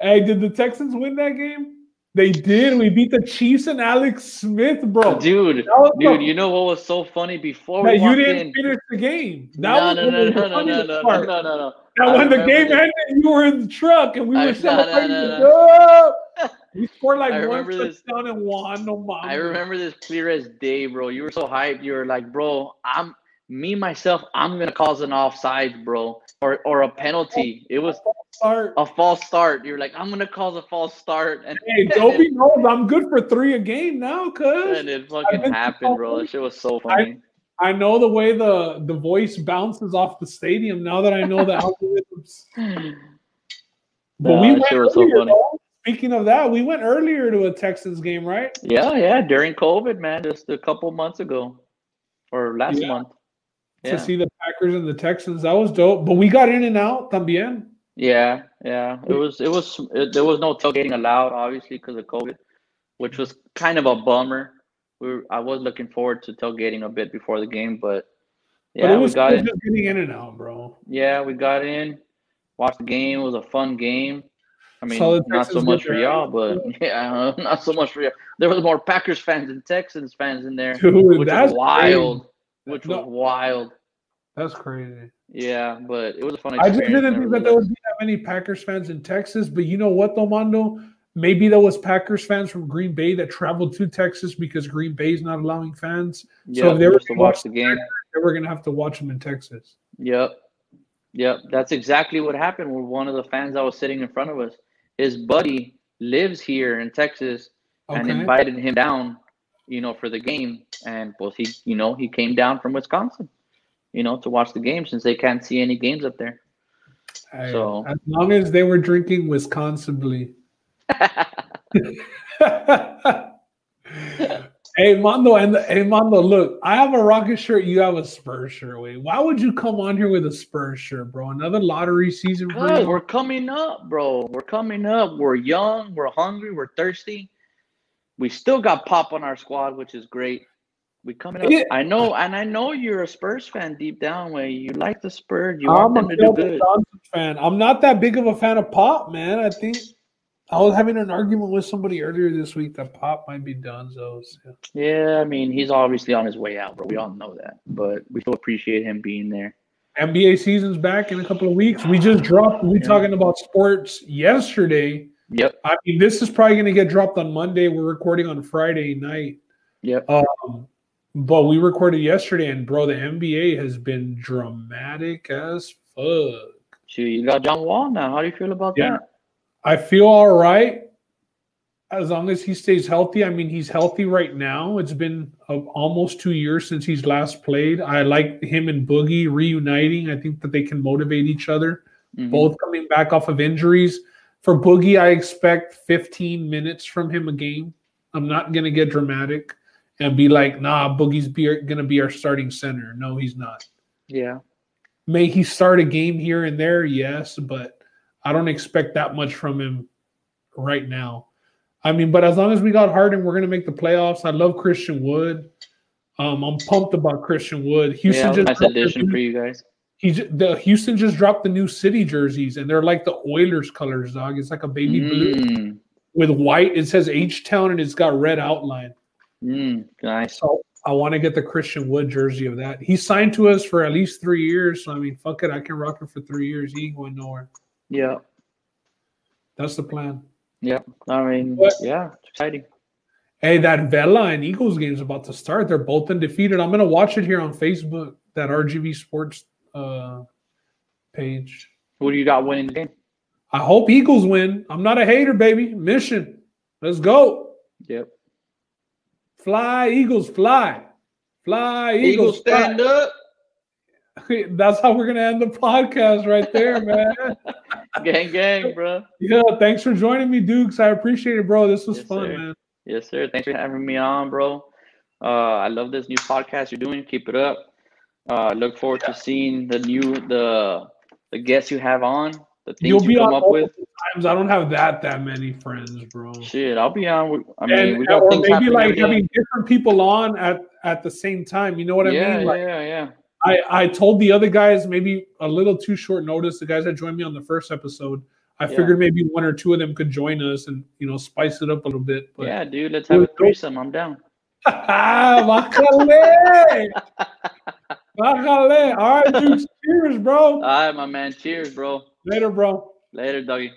A: Hey, did the Texans win that game? They did. We beat the Chiefs and Alex Smith, bro.
B: Dude, dude,
A: the-
B: you know what was so funny before
A: that
B: we
A: you didn't
B: in?
A: finish the game. That
B: No,
A: was
B: no, no, no, no, no, no, no, no, no, no.
A: That when the game ended, you were in the truck and we
B: I-
A: were <laughs>
B: no, no,
A: celebrating.
B: no, no.
A: We scored like
B: I
A: one
B: this.
A: touchdown and one. No mama.
B: I remember this clear as day, bro. You were so hyped. You were like, bro, I'm me myself. I'm gonna cause an offside, bro, or or a penalty. It was
A: Start.
B: a false start. You're like, I'm gonna cause a false start, and
A: Hey, Dobie knows I'm good for three a game now, cuz.
B: and it fucking happened, bro. That shit was so funny.
A: I know the way the, the voice bounces off the stadium now that I know the <laughs> algorithms. But
B: Nah,
A: we went
B: so
A: earlier,
B: funny.
A: Speaking of that, we went earlier to a Texans game, right?
B: Yeah, yeah. During COVID, man, just a couple months ago, or last
A: Yeah.
B: month.
A: To see the Packers and the Texans. That was dope. But we got in and out también.
B: Yeah, yeah. It was it was it, there was no tailgating allowed, obviously, because of COVID, which was kind of a bummer. We were, I was looking forward to tailgating a bit before the game, but
A: but
B: yeah,
A: it was
B: we got in.
A: just getting in and out, bro.
B: Yeah, we got in, watched the game. It was a fun game. I mean,
A: the
B: not so much for y'all, but <laughs> yeah, <laughs> not so much for y'all. There was more Packers fans and Texans fans in there,
A: Dude,
B: which was wild.
A: crazy.
B: Which
A: No.
B: was wild.
A: That's crazy.
B: Yeah, but it was a fun
A: I just didn't think that there would be that many Packers fans in Texas. But you know what, though, Mondo? Maybe there was Packers fans from Green Bay that traveled to Texas because Green Bay is not allowing fans.
B: Yeah,
A: if they were
B: to
A: to
B: watch the game.
A: They were gonna have to watch them in Texas.
B: Yep. Yep. That's exactly what happened with one of the fans that was sitting in front of us. His buddy lives here in Texas and invited him down, you know, for the game. And well he you know, he came down from Wisconsin, you know, to watch the game since they can't see any games up there.
A: Hey,
B: So-
A: as long as they were drinking Wisconsinbly. <laughs> hey Mondo and hey Mondo, look, I have a Rocket shirt. You have a Spurs shirt. Wait, why would you come on here with a Spurs shirt, bro? Another lottery season
B: Good, we're coming up, bro. We're coming up. We're young, we're hungry, we're thirsty. We still got pop on our squad, which is great. We coming up.
A: Yeah.
B: I know, and I know you're a Spurs fan deep down where you like the Spurs. You
A: I'm
B: them
A: a
B: to do good.
A: Johnson fan. I'm not that big of a fan of Pop, man. I think I was having an argument with somebody earlier this week that Pop might be done. So
B: Yeah, I mean, he's obviously on his way out, bro. We all know that, but we still appreciate him being there.
A: NBA season's back in a couple of weeks. We just dropped. We
B: Yeah.
A: talking about sports yesterday.
B: Yep,
A: I mean, this is probably going to get dropped on Monday. We're recording on Friday night.
B: yep.
A: Um, but we recorded yesterday, and bro, the NBA has been dramatic as fuck.
B: Shoot, you got John Wall now. How do you feel about
A: Yeah.
B: that?
A: I feel all right as long as he stays healthy. I mean, he's healthy right now. It's been uh, almost two years since he's last played. I like him and Boogie reuniting. I think that they can motivate each other.
B: Mhm.
A: Both coming back off of injuries. For Boogie, I expect 15 minutes from him a game. I'm not going to get dramatic and be like, nah, Boogie's going to be our starting center. No, he's not.
B: Yeah.
A: May he start a game here and there? Yes, but I don't expect that much from him right now. I mean, but as long as we got Harden, we're gonna make the playoffs. I love Christian Wood. Um, I'm pumped about Christian Wood. Houston
B: yeah,
A: just
B: nice addition for you guys.
A: He the Houston just dropped the new city jerseys, and they're like the Oilers colors, dog. It's like a baby blue
B: Mm,
A: with white. It says H Town and it's got red outline.
B: mm, nice.
A: So I want to get the Christian Wood jersey of that. He signed to us for at least three years. So I mean, fuck it, I can rock it for three years. He ain't going nowhere.
B: Yeah.
A: That's the plan.
B: Yeah. I mean,
A: But-
B: yeah, it's exciting.
A: Hey, that Vela and Eagles game is about to start. They're both undefeated. I'm gonna watch it here on Facebook, that RGV Sports uh, page.
B: Who do you got winning the game?
A: I hope Eagles win. I'm not a hater, baby. Mission. Let's go.
B: Yep.
A: Fly, Eagles, fly. Fly, Eagles,
B: stand up. <laughs>
A: That's how we're gonna end the podcast right there, man. <laughs>
B: Gang, gang, bro.
A: yeah, thanks for joining me, Dukes. I appreciate it, bro. This was
B: Yes,
A: fun,
B: sir.
A: man.
B: Yes, sir. Thanks for having me on, bro. Uh, I love this new podcast you're doing. Keep it up. Uh, I look forward to seeing the new the the guests you have on. The things
A: You'll
B: you come
A: on
B: up with.
A: times. I don't have that that many friends, bro.
B: Shit, I'll be on. with- I mean,
A: and
B: we got
A: or
B: things
A: maybe
B: happening
A: like
B: every day.
A: having different people on at at the same time. You know what I
B: yeah,
A: mean? Like
B: yeah, yeah.
A: I I told the other guys maybe a little too short notice. The guys that joined me on the first episode, I
B: Yeah.
A: figured maybe one or two of them could join us and you know spice it up a little bit. But
B: yeah, dude. Let's have a threesome. I'm down. <laughs> <laughs>
A: Bájale! All right, dude. <laughs> Cheers, bro.
B: All right, my man. Cheers, bro.
A: Later, bro.
B: Later, doggy.